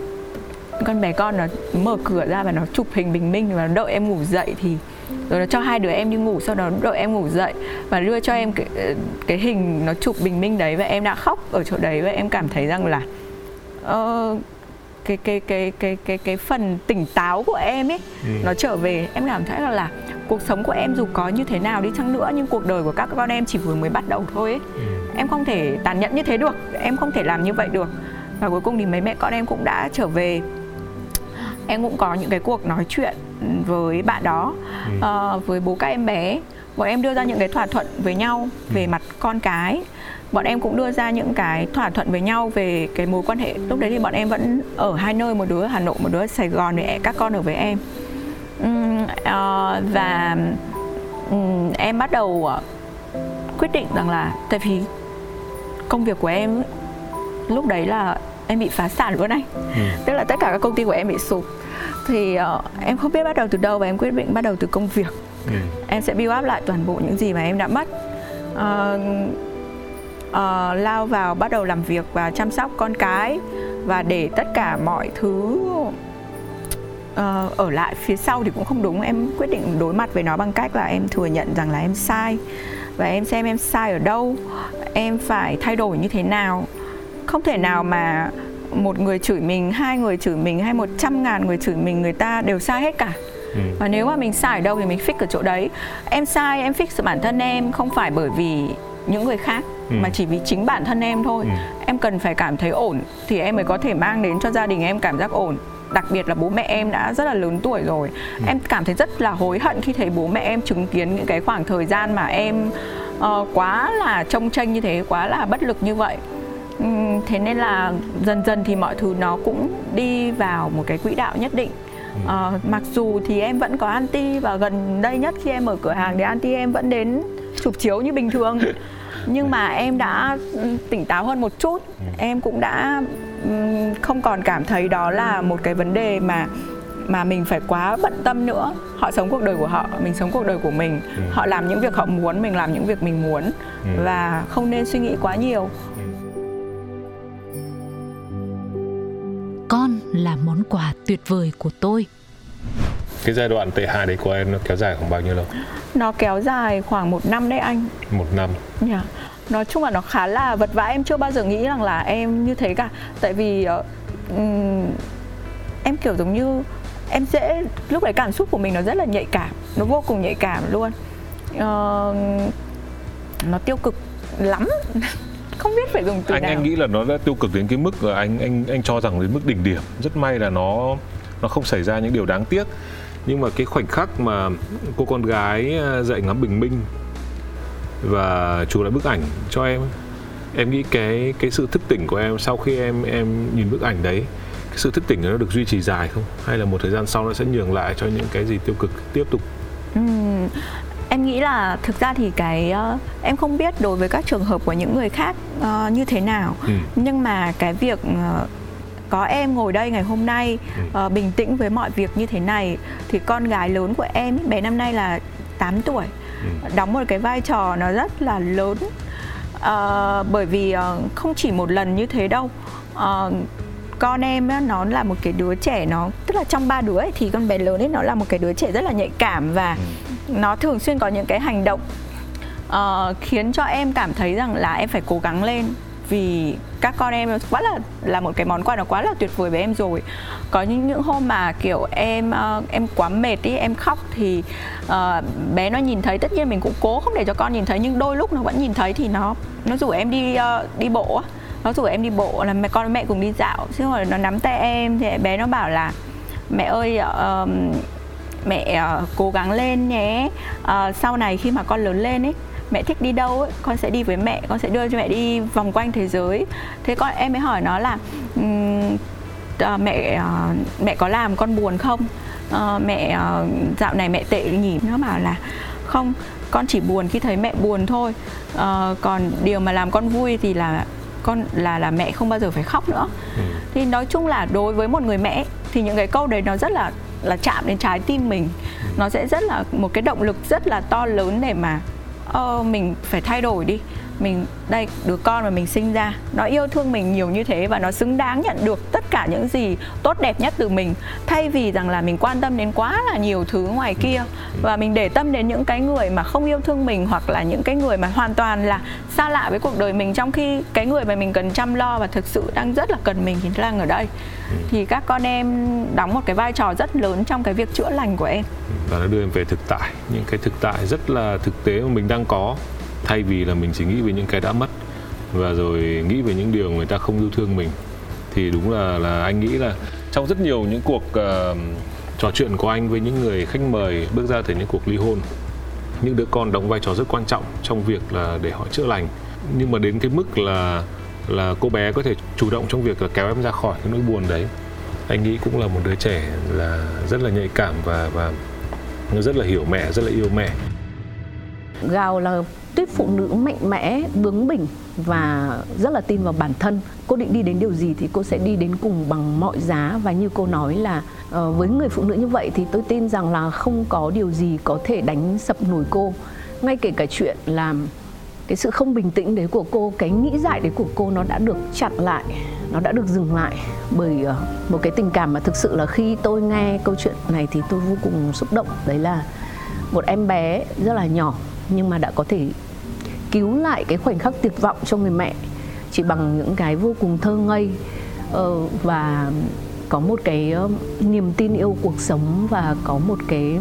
con bé con nó mở cửa ra và nó chụp hình bình minh và nó đợi em ngủ dậy thì rồi nó cho hai đứa em đi ngủ sau đó đợi em ngủ dậy và đưa cho em cái, cái hình nó chụp bình minh đấy. Và em đã khóc ở chỗ đấy và em cảm thấy rằng là uh, cái cái cái cái cái cái phần tỉnh táo của em ấy ừ. nó trở về em cảm thấy là, là cuộc sống của em dù có như thế nào đi chăng nữa nhưng cuộc đời của các con em chỉ vừa mới bắt đầu thôi ấy. Ừ. em không thể tàn nhẫn như thế được em không thể làm như vậy được và cuối cùng thì mấy mẹ con em cũng đã trở về em cũng có những cái cuộc nói chuyện với bạn đó ừ. uh, với bố các em bé bọn em đưa ra những cái thỏa thuận với nhau về ừ. mặt con cái bọn em cũng đưa ra những cái thỏa thuận với nhau về cái mối quan hệ. Lúc đấy thì bọn em vẫn ở hai nơi một đứa ở hà nội một đứa ở sài gòn để các con ở với em. Uh, và um, em bắt đầu uh, quyết định rằng là tại vì công việc của em lúc đấy là em bị phá sản luôn anh ừ. tức là tất cả các công ty của em bị sụp. Thì uh, em không biết bắt đầu từ đâu và em quyết định bắt đầu từ công việc. Ừ. em sẽ build up lại toàn bộ những gì mà em đã mất. Uh, uh, lao vào bắt đầu làm việc và chăm sóc con cái và để tất cả mọi thứ uh, ở lại phía sau thì cũng không đúng. Em quyết định đối mặt với nó bằng cách là em thừa nhận rằng là em sai. Và em xem em sai ở đâu em phải thay đổi như thế nào. Không thể nào mà một người chửi mình hai người chửi mình hay một trăm ngàn người chửi mình người ta đều sai hết cả. Ừ. và nếu mà mình sai ở đâu thì mình fix ở chỗ đấy. Em sai em fix bản thân em không phải bởi vì những người khác ừ. mà chỉ vì chính bản thân em thôi. Ừ. em cần phải cảm thấy ổn thì em mới có thể mang đến cho gia đình em cảm giác ổn. Đặc biệt là bố mẹ em đã rất là lớn tuổi rồi. Ừ. em cảm thấy rất là hối hận khi thấy bố mẹ em chứng kiến những cái khoảng thời gian mà em uh, quá là trông tranh như thế quá là bất lực như vậy. Thế nên là dần dần thì mọi thứ nó cũng đi vào một cái quỹ đạo nhất định. Uh, mặc dù thì em vẫn có anti và gần đây nhất khi em mở cửa hàng thì anti em vẫn đến chụp chiếu như bình thường *laughs* nhưng mà em đã tỉnh táo hơn một chút. Em cũng đã không còn cảm thấy đó là một cái vấn đề mà mà mình phải quá bận tâm nữa. Họ sống cuộc đời của họ mình sống cuộc đời của mình. Ừ. họ làm những việc họ muốn mình làm những việc mình muốn. Ừ. và không nên suy nghĩ quá nhiều. Con là món quà tuyệt vời của tôi cái giai đoạn tệ hại đấy của em nó kéo dài khoảng bao nhiêu lâu? Nó kéo dài khoảng một năm đấy anh. Một năm. Yeah. Dạ. nói chung là nó khá là vật vã em chưa bao giờ nghĩ rằng là em như thế cả. Tại vì uh, em kiểu giống như em dễ lúc đấy cảm xúc của mình nó rất là nhạy cảm nó vô cùng nhạy cảm luôn. Uh, nó tiêu cực lắm. *laughs* Không biết phải dùng từ anh nào. anh nghĩ là nó đã tiêu cực đến cái mức là anh anh anh cho rằng đến mức đỉnh điểm. Rất may là nó nó không xảy ra những điều đáng tiếc nhưng mà cái khoảnh khắc mà cô con gái à, dậy ngắm bình minh và chụp lại bức ảnh cho em em nghĩ cái cái sự thức tỉnh của em sau khi em em nhìn bức ảnh đấy cái sự thức tỉnh nó được duy trì dài không? Hay là một thời gian sau nó sẽ nhường lại cho những cái gì tiêu cực tiếp tục? Uhm, em nghĩ là thực ra thì cái uh, em không biết đối với các trường hợp của những người khác uh, như thế nào. Ừ. nhưng mà cái việc uh, có em ngồi đây ngày hôm nay uh, bình tĩnh với mọi việc như thế này. Thì con gái lớn của em bé năm nay là 8 tuổi. Ừ. đóng một cái vai trò nó rất là lớn. Uh, bởi vì uh, không chỉ một lần như thế đâu. Uh, con em á, nó là một cái đứa trẻ nó tức là trong ba đứa ấy, thì con bé lớn ấy nó là một cái đứa trẻ rất là nhạy cảm và ừ. nó thường xuyên có những cái hành động uh, khiến cho em cảm thấy rằng là em phải cố gắng lên vì các con em quá là là một cái món quà nó quá là tuyệt vời với em rồi. Có những những hôm mà kiểu em uh, em quá mệt đi em khóc thì uh, bé nó nhìn thấy tất nhiên mình cũng cố không để cho con nhìn thấy nhưng đôi lúc nó vẫn nhìn thấy thì nó nó rủ em đi uh, đi bộ nó rủ em đi bộ là mẹ con mẹ cùng đi dạo chứ rồi nó nắm tay em. Thì bé nó bảo là mẹ ơi uh, mẹ uh, cố gắng lên nhé. Uh, sau này khi mà con lớn lên ấy mẹ thích đi đâu ấy, con sẽ đi với mẹ con sẽ đưa cho mẹ đi vòng quanh thế giới. Thế con em mới hỏi nó là um, mẹ uh, mẹ có làm con buồn không? Uh, mẹ uh, dạo này mẹ tệ nhỉ? Nó bảo là không con chỉ buồn khi thấy mẹ buồn thôi. Uh, còn điều mà làm con vui thì là con là là mẹ không bao giờ phải khóc nữa. Ừ. thì nói chung là đối với một người mẹ thì những cái câu đấy nó rất là là chạm đến trái tim mình. Ừ. nó sẽ rất là một cái động lực rất là to lớn để mà uh, mình phải thay đổi đi mình, đây, đứa con mà mình sinh ra, nó yêu thương mình nhiều như thế và nó xứng đáng nhận được tất cả những gì tốt đẹp nhất từ mình. Thay vì rằng là mình quan tâm đến quá là nhiều thứ ngoài kia và mình để tâm đến những cái người mà không yêu thương mình hoặc là những cái người mà hoàn toàn là xa lạ với cuộc đời mình, trong khi cái người mà mình cần chăm lo và thực sự đang rất là cần mình thì đang ở đây. Thì các con em đóng một cái vai trò rất lớn trong cái việc chữa lành của em. Và nó đưa em về thực tại, những cái thực tại rất là thực tế mà mình đang có thay vì là mình chỉ nghĩ về những cái đã mất và rồi nghĩ về những điều người ta không yêu thương mình thì đúng là là anh nghĩ là trong rất nhiều những cuộc uh, trò chuyện của anh với những người khách mời bước ra từ những cuộc ly hôn những đứa con đóng vai trò rất quan trọng trong việc là để họ chữa lành. Nhưng mà đến cái mức là là cô bé có thể chủ động trong việc là kéo em ra khỏi cái nỗi buồn đấy anh nghĩ cũng là một đứa trẻ là rất là nhạy cảm và và rất là hiểu mẹ rất là yêu mẹ. Gào là tuyết phụ nữ mạnh mẽ, bướng bỉnh và rất là tin vào bản thân. Cô định đi đến điều gì thì cô sẽ đi đến cùng bằng mọi giá. Và như cô nói là ờ, với người phụ nữ như vậy thì tôi tin rằng là không có điều gì có thể đánh sập nổi cô. Ngay kể cả chuyện làm cái sự không bình tĩnh đấy của cô, cái nghĩ dại đấy của cô nó đã được chặn lại, nó đã được dừng lại. Bởi ờ, một cái tình cảm mà thực sự là khi tôi nghe câu chuyện này thì tôi vô cùng xúc động. Đấy là một em bé rất là nhỏ nhưng mà đã có thể cứu lại cái khoảnh khắc tuyệt vọng cho người mẹ chỉ bằng những cái vô cùng thơ ngây. Ờ, và có một cái ờ, niềm tin yêu cuộc sống và có một cái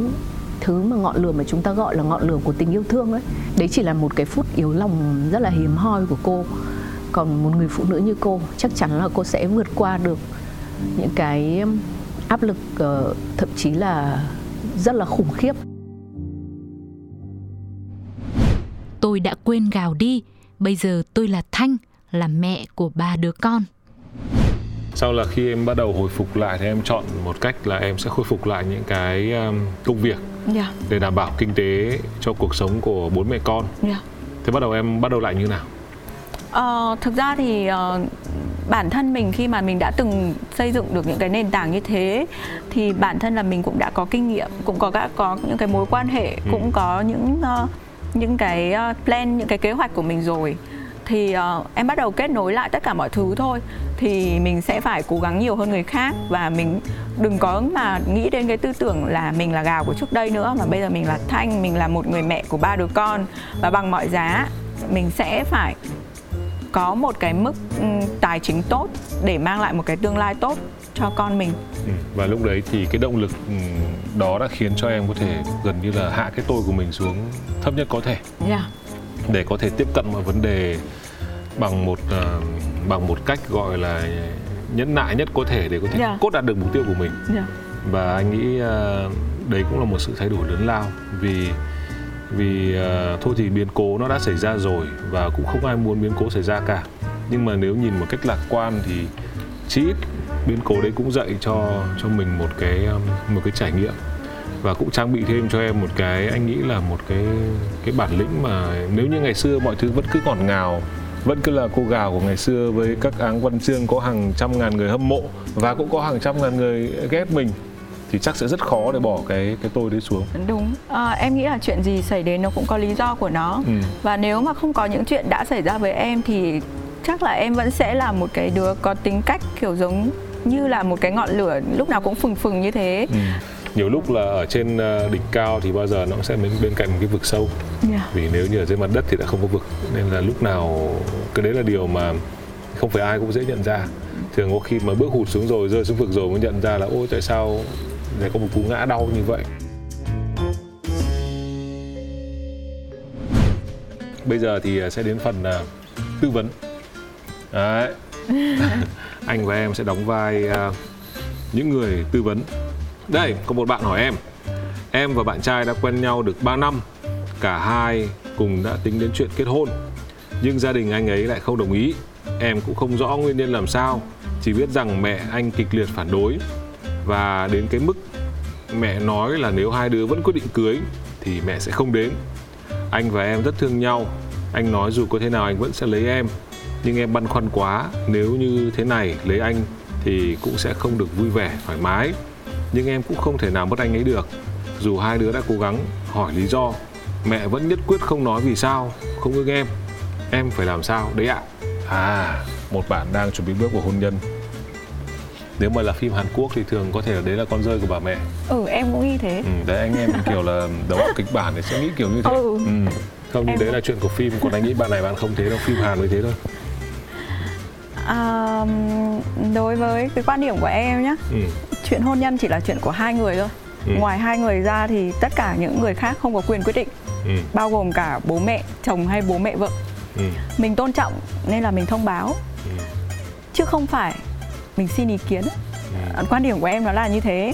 thứ mà ngọn lửa mà chúng ta gọi là ngọn lửa của tình yêu thương ấy. Đấy chỉ là một cái phút yếu lòng rất là hiếm hoi của cô. Còn một người phụ nữ như cô, chắc chắn là cô sẽ vượt qua được những cái áp lực ờ, thậm chí là rất là khủng khiếp. Tôi đã quên gào đi bây giờ tôi là thanh là mẹ của ba đứa con sau là khi em bắt đầu hồi phục lại thì em chọn một cách là em sẽ khôi phục lại những cái um, công việc yeah. Dạ. để đảm bảo kinh tế cho cuộc sống của bốn mẹ con. Yeah. Dạ. Thế bắt đầu em bắt đầu lại như nào? Ờ, thực ra thì uh, bản thân mình khi mà mình đã từng xây dựng được những cái nền tảng như thế thì bản thân là mình cũng đã có kinh nghiệm, cũng có đã có những cái mối quan hệ, ừ. cũng có những uh, những cái ờ, plan, những cái kế hoạch của mình rồi. Thì uh, em bắt đầu kết nối lại tất cả mọi thứ thôi. Thì mình sẽ phải cố gắng nhiều hơn người khác và mình đừng có mà nghĩ đến cái tư tưởng là mình là gào của trước đây nữa mà bây giờ mình là thanh mình là một người mẹ của ba đứa con và bằng mọi giá mình sẽ phải có một cái mức tài chính tốt để mang lại một cái tương lai tốt cho con mình. Ừ, và lúc đấy thì cái động lực đó đã khiến cho em có thể gần như là hạ cái tôi của mình xuống thấp nhất có thể yeah. Dạ. để có thể tiếp cận mọi vấn đề bằng một uh, bằng một cách gọi là nhẫn nại nhất có thể để có thể yeah. Dạ. cốt đạt được mục tiêu của mình yeah. Dạ. và anh nghĩ uh, đấy cũng là một sự thay đổi lớn lao vì vì uh, thôi thì biến cố nó đã xảy ra rồi và cũng không ai muốn biến cố xảy ra cả nhưng mà nếu nhìn một cách lạc quan thì chí ít biến cố đấy cũng dạy cho cho mình một cái một cái trải nghiệm và cũng trang bị thêm cho em một cái anh nghĩ là một cái cái bản lĩnh mà nếu như ngày xưa mọi thứ vẫn cứ ngọt ngào vẫn cứ là cô gào của ngày xưa với các áng văn chương có hàng trăm ngàn người hâm mộ và cũng có hàng trăm ngàn người ghét mình thì chắc sẽ rất khó để bỏ cái cái tôi đấy xuống. Đúng. À, em nghĩ là chuyện gì xảy đến nó cũng có lý do của nó. Ừ. và nếu mà không có những chuyện đã xảy ra với em thì chắc là em vẫn sẽ là một cái đứa có tính cách kiểu giống như là một cái ngọn lửa lúc nào cũng phừng phừng như thế. Ừ nhiều lúc là ở trên ờ, đỉnh cao thì bao giờ nó sẽ bên bên cạnh một cái vực sâu. Yeah. Vì nếu như ở dưới mặt đất thì đã không có vực nên là lúc nào cái đấy là điều mà không phải ai cũng dễ nhận ra. Thường có khi mà bước hụt xuống rồi rơi xuống vực rồi mới nhận ra là ôi tại sao lại có một cú ngã đau như vậy? Bây giờ thì ờ, sẽ đến phần uh, tư vấn. Đấy. *laughs* *laughs* Anh và em sẽ đóng vai uh, những người tư vấn đây, có một bạn hỏi em. Em và bạn trai đã quen nhau được 3 năm. Cả hai cùng đã tính đến chuyện kết hôn. Nhưng gia đình anh ấy lại không đồng ý. Em cũng không rõ nguyên nhân làm sao. Chỉ biết rằng mẹ anh kịch liệt phản đối. Và đến cái mức mẹ nói là nếu hai đứa vẫn quyết định cưới Thì mẹ sẽ không đến. Anh và em rất thương nhau. Anh nói dù có thế nào anh vẫn sẽ lấy em. Nhưng em băn khoăn quá. Nếu như thế này lấy anh Thì cũng sẽ không được vui vẻ, thoải mái nhưng em cũng không thể nào mất anh ấy được. Dù hai đứa đã cố gắng hỏi lý do mẹ vẫn nhất quyết không nói vì sao không ưng em. Em phải làm sao đấy ạ? À một bạn đang chuẩn bị bước vào hôn nhân. Nếu mà là phim Hàn Quốc thì thường có thể là đấy là con rơi của bà mẹ. Ừ em cũng nghĩ thế. Ừ, đấy anh em kiểu là đầu óc kịch bản thì sẽ nghĩ kiểu như thế. Ừ. Ừ. không như đấy là chuyện của phim. Còn anh nghĩ bạn này bạn không thế đâu phim Hàn mới thế thôi. À, đối với cái quan điểm của em nhé ừ. Chuyện hôn nhân chỉ là chuyện của hai người thôi ừ. ngoài hai người ra thì tất cả những người khác không có quyền quyết định ừ. bao gồm cả bố mẹ chồng hay bố mẹ vợ ừ. mình tôn trọng nên là mình thông báo ừ. chứ không phải mình xin ý kiến ừ. quan điểm của em nó là như thế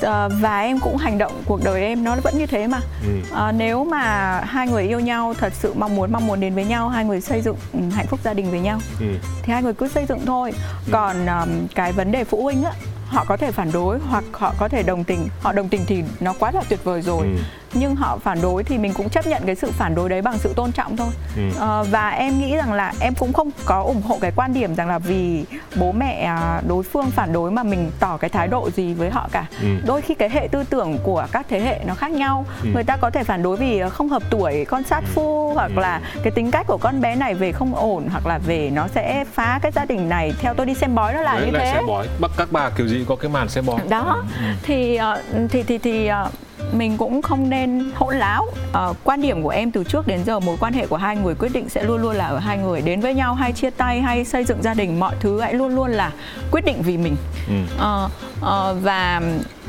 ừ. à, và em cũng hành động cuộc đời em nó vẫn như thế mà ừ. à, nếu mà hai người yêu nhau thật sự mong muốn mong muốn đến với nhau hai người xây dựng ừ, hạnh phúc gia đình với nhau ừ. thì hai người cứ xây dựng thôi ừ. còn um, cái vấn đề phụ huynh á họ có thể phản đối hoặc họ có thể đồng tình họ đồng tình thì nó quá là tuyệt vời rồi ừ nhưng họ phản đối thì mình cũng chấp nhận cái sự phản đối đấy bằng sự tôn trọng thôi. Ừ. Ờ, và em nghĩ rằng là em cũng không có ủng hộ cái quan điểm rằng là vì bố mẹ à, đối phương phản đối mà mình tỏ cái thái độ gì với họ cả. Ừ. đôi khi cái hệ tư tưởng của các thế hệ nó khác nhau. Ừ. người ta có thể phản đối vì không hợp tuổi con sát phu hoặc Ừ. là cái tính cách của con bé này về không ổn hoặc là về nó sẽ phá cái gia đình này. Theo tôi đi xem bói nó là Đấy, như thế. xe bói. Bắc các bà kiểu gì có cái màn xe bói. Đó. Thì ờ, thì thì thì ờ, mình cũng không nên hỗn láo. Ờ, quan điểm của em từ trước đến giờ mối quan hệ của hai người quyết định sẽ luôn luôn là ở hai người. Đến với nhau hay chia tay hay xây dựng gia đình mọi thứ hãy luôn luôn là quyết định vì mình. Ừ. Ờ, ờ, và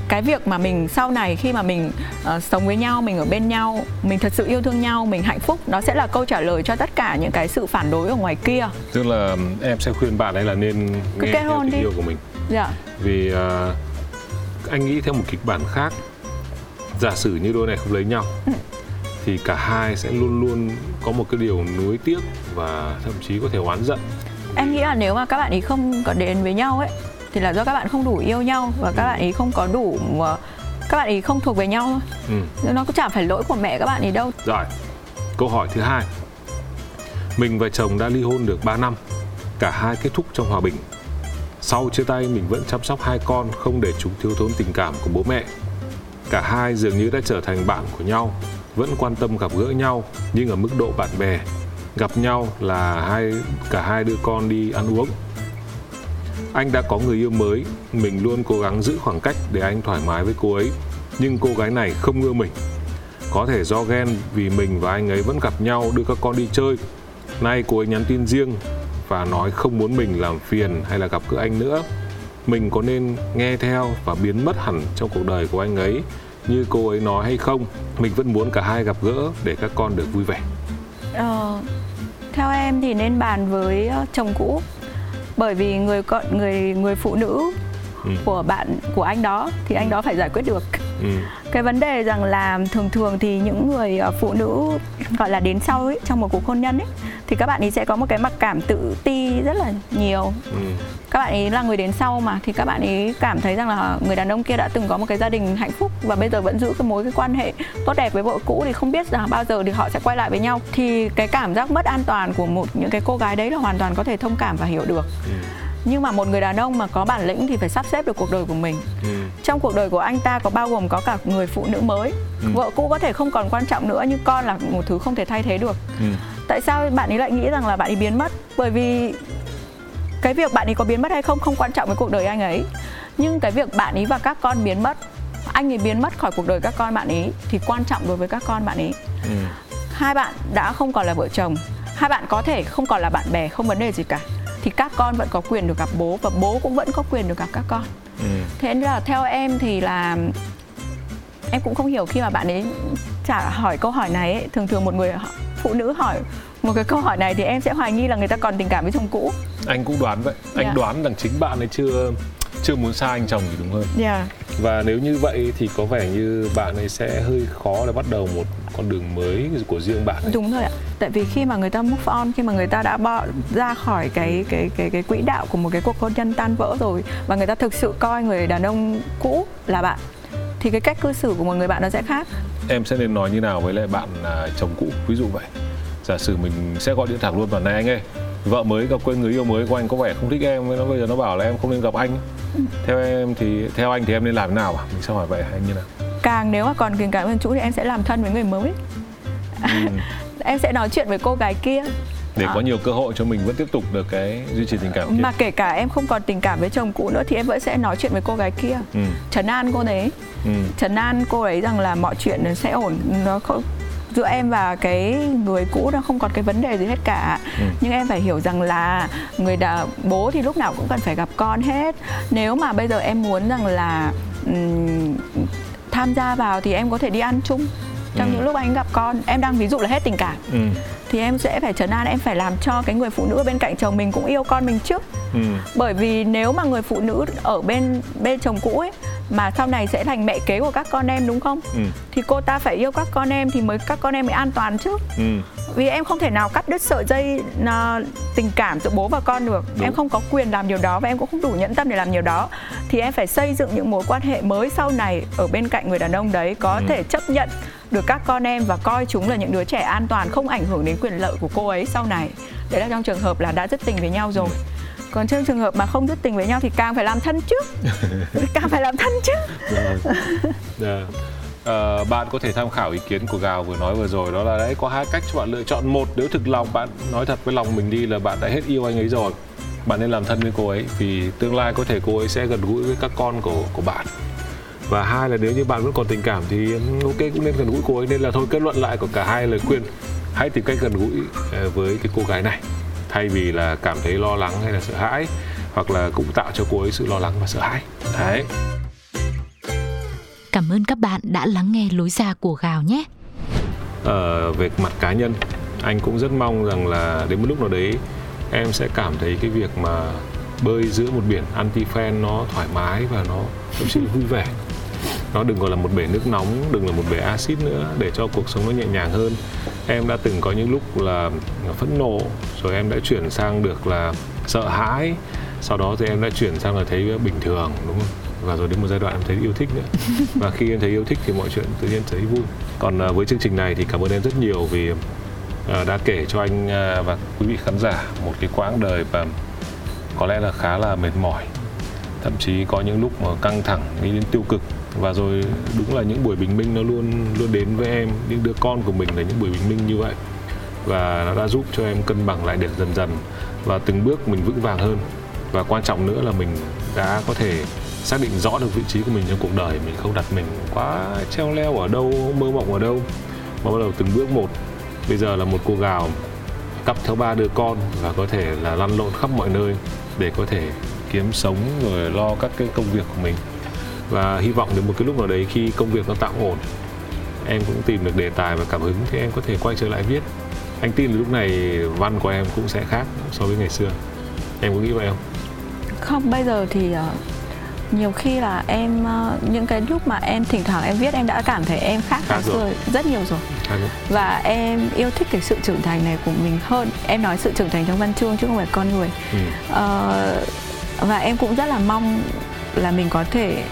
cái việc mà mình sau này khi mà mình ờ, sống với nhau mình ở bên nhau mình thật sự yêu thương nhau mình hạnh phúc nó sẽ là câu trả lời cho tất cả những cái sự phản đối ở ngoài kia. Tức là em sẽ khuyên bạn ấy là nên Cứ nghe kết theo hôn tình đi. yêu của mình. Dạ. Vì à, anh nghĩ theo một kịch bản khác giả sử như đôi này không lấy nhau Ừ. thì cả hai sẽ luôn luôn có một cái điều nuối tiếc và thậm chí có thể oán giận Em nghĩ là nếu mà các bạn ấy không có đến với nhau ấy thì là do các bạn không đủ yêu nhau và các bạn ấy không có đủ các bạn ấy không thuộc về nhau thôi. ừ. Nó cũng chẳng phải lỗi của mẹ các bạn ấy đâu. Rồi, câu hỏi thứ hai. Mình và chồng đã ly hôn được 3 năm, cả hai kết thúc trong hòa bình. Sau chia tay mình vẫn chăm sóc hai con không để chúng thiếu thốn tình cảm của bố mẹ. Cả hai dường như đã trở thành bạn của nhau, vẫn quan tâm gặp gỡ nhau nhưng ở mức độ bạn bè. Gặp nhau là hai cả hai đưa con đi ăn uống. Anh đã có người yêu mới, mình luôn cố gắng giữ khoảng cách để anh thoải mái với cô ấy. Nhưng cô gái này không ưa mình. Có thể do ghen vì mình và anh ấy vẫn gặp nhau đưa các con đi chơi. Nay cô ấy nhắn tin riêng và nói không muốn mình làm phiền hay là gặp gỡ anh nữa. Mình có nên nghe theo và biến mất hẳn trong cuộc đời của anh ấy như cô ấy nói hay không? Mình vẫn muốn cả hai gặp gỡ để các con được vui vẻ. Ờ, theo em thì nên bàn với ờ, chồng cũ bởi vì người con người người phụ nữ Ừ. của bạn của anh đó thì anh đó phải giải quyết được Ừ. cái vấn đề rằng là thường thường thì những người ờ, phụ nữ gọi là đến sau ấy trong một cuộc hôn nhân ấy thì các bạn ấy sẽ có một cái mặc cảm tự ti rất là nhiều Ừ. các bạn ấy là người đến sau mà thì các bạn ấy cảm thấy rằng là người đàn ông kia đã từng có một cái gia đình hạnh phúc và bây giờ vẫn giữ cái mối cái quan hệ tốt đẹp với vợ cũ thì không biết rằng bao giờ thì họ sẽ quay lại với nhau thì cái cảm giác mất an toàn của một những cái cô gái đấy là hoàn toàn có thể thông cảm và hiểu được Ừ. nhưng mà một người đàn ông mà có bản lĩnh thì phải sắp xếp được cuộc đời của mình Ừ. trong cuộc đời của anh ta có bao gồm có cả người phụ nữ mới Ừ. vợ cũ có thể không còn quan trọng nữa nhưng con là một thứ không thể thay thế được Ừ. tại sao bạn ấy lại nghĩ rằng là bạn ấy biến mất bởi vì cái việc bạn ấy có biến mất hay không không quan trọng với cuộc đời anh ấy nhưng cái việc bạn ấy và các con biến mất anh ấy biến mất khỏi cuộc đời các con bạn ấy thì quan trọng đối với các con bạn ấy Ừ. hai bạn đã không còn là vợ chồng hai bạn có thể không còn là bạn bè không vấn đề gì cả thì các con vẫn có quyền được gặp bố và bố cũng vẫn có quyền được gặp các con Ừ. thế nên là theo em thì là em cũng không hiểu khi mà bạn ấy trả hỏi câu hỏi này ấy. thường thường một người phụ nữ hỏi một cái câu hỏi này thì em sẽ hoài nghi là người ta còn tình cảm với chồng cũ Anh cũng đoán vậy. Anh Dạ. đoán rằng chính bạn ấy chưa chưa muốn xa anh chồng thì đúng hơn. yeah. Và nếu như vậy thì có vẻ như bạn ấy sẽ hơi khó để bắt đầu một con đường mới của riêng bạn ấy. đúng rồi ạ tại vì khi mà người ta move on khi mà người ta đã bỏ ra khỏi cái cái cái cái quỹ đạo của một cái cuộc hôn nhân tan vỡ rồi và người ta thực sự coi người đàn ông cũ là bạn thì cái cách cư xử của một người bạn nó sẽ khác Em sẽ nên nói như nào với lại bạn à, chồng cũ ví dụ vậy. Giả sử mình sẽ gọi điện thẳng luôn vào này anh ơi. Vợ mới gặp quên người yêu mới của anh có vẻ không thích em nó bây giờ nó bảo là em không nên gặp anh. Theo em thì theo anh thì em nên làm thế nào à? Mình sẽ hỏi vậy hay như nào? Càng nếu mà còn tình cảm với chủ thì em sẽ làm thân với người mới Ừ. *laughs* em sẽ nói chuyện với cô gái kia Để À. có nhiều cơ hội cho mình vẫn tiếp tục được cái duy trì tình cảm kia. mà kể cả em không còn tình cảm với chồng cũ nữa thì em vẫn sẽ nói chuyện với cô gái kia Ừ. trấn an cô đấy Ừ. trấn an cô ấy rằng là mọi chuyện sẽ ổn nó không giữa em và cái người cũ nó không còn cái vấn đề gì hết cả Ừ. nhưng em phải hiểu rằng là người đã bố thì lúc nào cũng cần phải gặp con hết nếu mà bây giờ em muốn rằng là ừm, tham gia vào thì em có thể đi ăn chung trong Ừ. những lúc anh gặp con em đang ví dụ là hết tình cảm Ừ. thì em sẽ phải trấn an em phải làm cho cái người phụ nữ ở bên cạnh chồng mình cũng yêu con mình trước Ừ. bởi vì nếu mà người phụ nữ ở bên bên chồng cũ ấy mà sau này sẽ thành mẹ kế của các con em đúng không Ừ. thì cô ta phải yêu các con em thì mới các con em mới an toàn chứ Ừ. vì em không thể nào cắt đứt sợi dây à, tình cảm giữa bố và con được Đúng. em không có quyền làm điều đó và em cũng không đủ nhẫn tâm để làm điều đó thì em phải xây dựng những mối quan hệ mới sau này ở bên cạnh người đàn ông đấy có Ừ. thể chấp nhận được các con em và coi chúng là những đứa trẻ an toàn không ảnh hưởng đến quyền lợi của cô ấy sau này đấy là trong trường hợp là đã dứt tình với nhau rồi còn trong trường hợp mà không dứt tình với nhau thì càng phải làm thân chứ *laughs* càng phải làm thân chứ yeah. Yeah. Uh, bạn có thể tham khảo ý kiến của Gào vừa nói vừa rồi đó là đấy có hai cách cho bạn lựa chọn. Một nếu thực lòng bạn nói thật với lòng mình đi là bạn đã hết yêu anh ấy rồi bạn nên làm thân với cô ấy vì tương lai có thể cô ấy sẽ gần gũi với các con của của bạn. Và hai là nếu như bạn vẫn còn tình cảm thì ok cũng nên gần gũi cô ấy nên là thôi kết luận lại của cả hai lời khuyên. Hãy tìm cách gần gũi ờ, với cái cô gái này thay vì là cảm thấy lo lắng hay là sợ hãi hoặc là cũng tạo cho cô ấy sự lo lắng và sợ hãi. Đấy. Cảm ơn các bạn đã lắng nghe lối ra của gào nhé. Ở về mặt cá nhân anh cũng rất mong rằng là đến một lúc nào đấy em sẽ cảm thấy cái việc mà bơi giữa một biển anti fan nó thoải mái và nó thậm chí vui vẻ. Nó đừng còn là một bể nước nóng đừng là một bể axit nữa để cho cuộc sống nó nhẹ nhàng hơn em đã từng có những lúc là phẫn nộ rồi em đã chuyển sang được là sợ hãi. Sau đó thì em đã chuyển sang là thấy bình thường đúng không? Và rồi đến một giai đoạn em thấy yêu thích nữa. *laughs* Và khi em thấy yêu thích thì mọi chuyện tự nhiên thấy vui. Còn à, với chương trình này thì cảm ơn em rất nhiều vì à, đã kể cho anh à, và quý vị khán giả một cái quãng đời và có lẽ là khá là mệt mỏi. Thậm chí có những lúc mà căng thẳng đi đến tiêu cực và rồi đúng là những buổi bình minh nó luôn luôn đến với em. Những đứa con của mình là những buổi bình minh như vậy. Và nó đã giúp cho em cân bằng lại được dần dần và từng bước mình vững vàng hơn. Và quan trọng nữa là mình đã có thể xác định rõ được vị trí của mình trong cuộc đời. Mình không đặt mình quá treo leo ở đâu, mơ mộng ở đâu. Mà bắt đầu từng bước một. Bây giờ là một cô gào cặp theo ba đứa con và có thể là lăn lộn khắp mọi nơi để có thể kiếm sống rồi lo các cái công việc của mình và hy vọng đến một cái lúc nào đấy khi công việc nó tạm ổn em cũng tìm được đề tài và cảm hứng thì em có thể quay trở lại viết. Anh tin là lúc này văn của em cũng sẽ khác so với ngày xưa. Em có nghĩ vậy không? Không bây giờ thì uh, nhiều khi là em uh, những cái lúc mà em thỉnh thoảng em viết em đã cảm thấy em khác ngày xưa rất nhiều rồi. Và em yêu thích cái sự trưởng thành này của mình hơn. Em nói sự trưởng thành trong văn chương chứ không phải con người. Ừ. uh, và em cũng rất là mong là mình có thể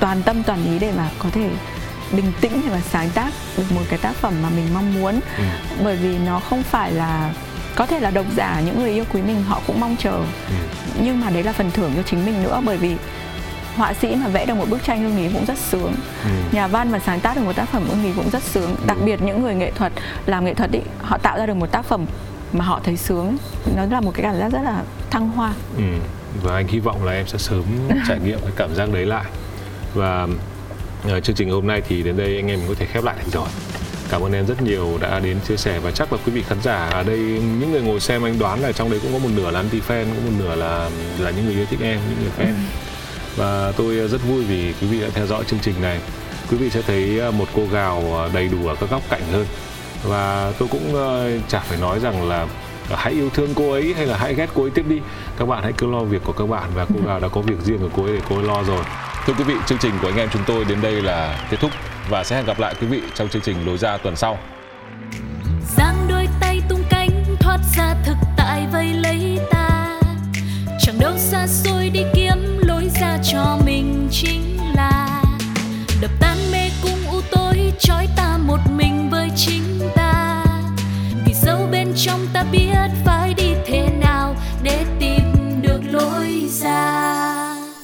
toàn tâm toàn ý để mà có thể bình tĩnh và sáng tác được một cái tác phẩm mà mình mong muốn ừ. bởi vì nó không phải là có thể là độc giả những người yêu quý mình họ cũng mong chờ ừ. nhưng mà đấy là phần thưởng cho chính mình nữa bởi vì họa sĩ mà vẽ được một bức tranh hương ý cũng rất sướng ừ. nhà văn mà sáng tác được một tác phẩm hương ý cũng rất sướng đặc biệt những người nghệ thuật làm nghệ thuật ý họ tạo ra được một tác phẩm mà họ thấy sướng nó là một cái cảm giác rất là thăng hoa ừ. và anh hy vọng là em sẽ sớm *laughs* trải nghiệm cái cảm giác đấy lại và uh, chương trình hôm nay thì đến đây anh em mình có thể khép lại thành rồi cảm ơn em rất nhiều đã đến chia sẻ và chắc là quý vị khán giả ở đây những người ngồi xem anh đoán là trong đấy cũng có một nửa là anti fan có một nửa là là những người yêu thích em những người fan. Ừ. và tôi rất vui vì quý vị đã theo dõi chương trình này. Quý vị sẽ thấy ờ, một cô gào ờ, đầy đủ ở các góc cạnh hơn. Và tôi cũng chả phải nói rằng là hãy yêu thương cô ấy hay là hãy ghét cô ấy tiếp đi. Các bạn hãy cứ lo việc của các bạn và cô gào đã có việc riêng của cô ấy để cô ấy lo rồi Thưa quý vị, chương trình của anh em chúng tôi đến đây là kết thúc và sẽ hẹn gặp lại quý vị trong chương trình lối ra tuần sau. Giang đôi tay tung cánh thoát ra thực tại vây lấy ta Chẳng đâu xa xôi đi kiếm lối ra cho mình chính là Đập tan mê cung u tối trói ta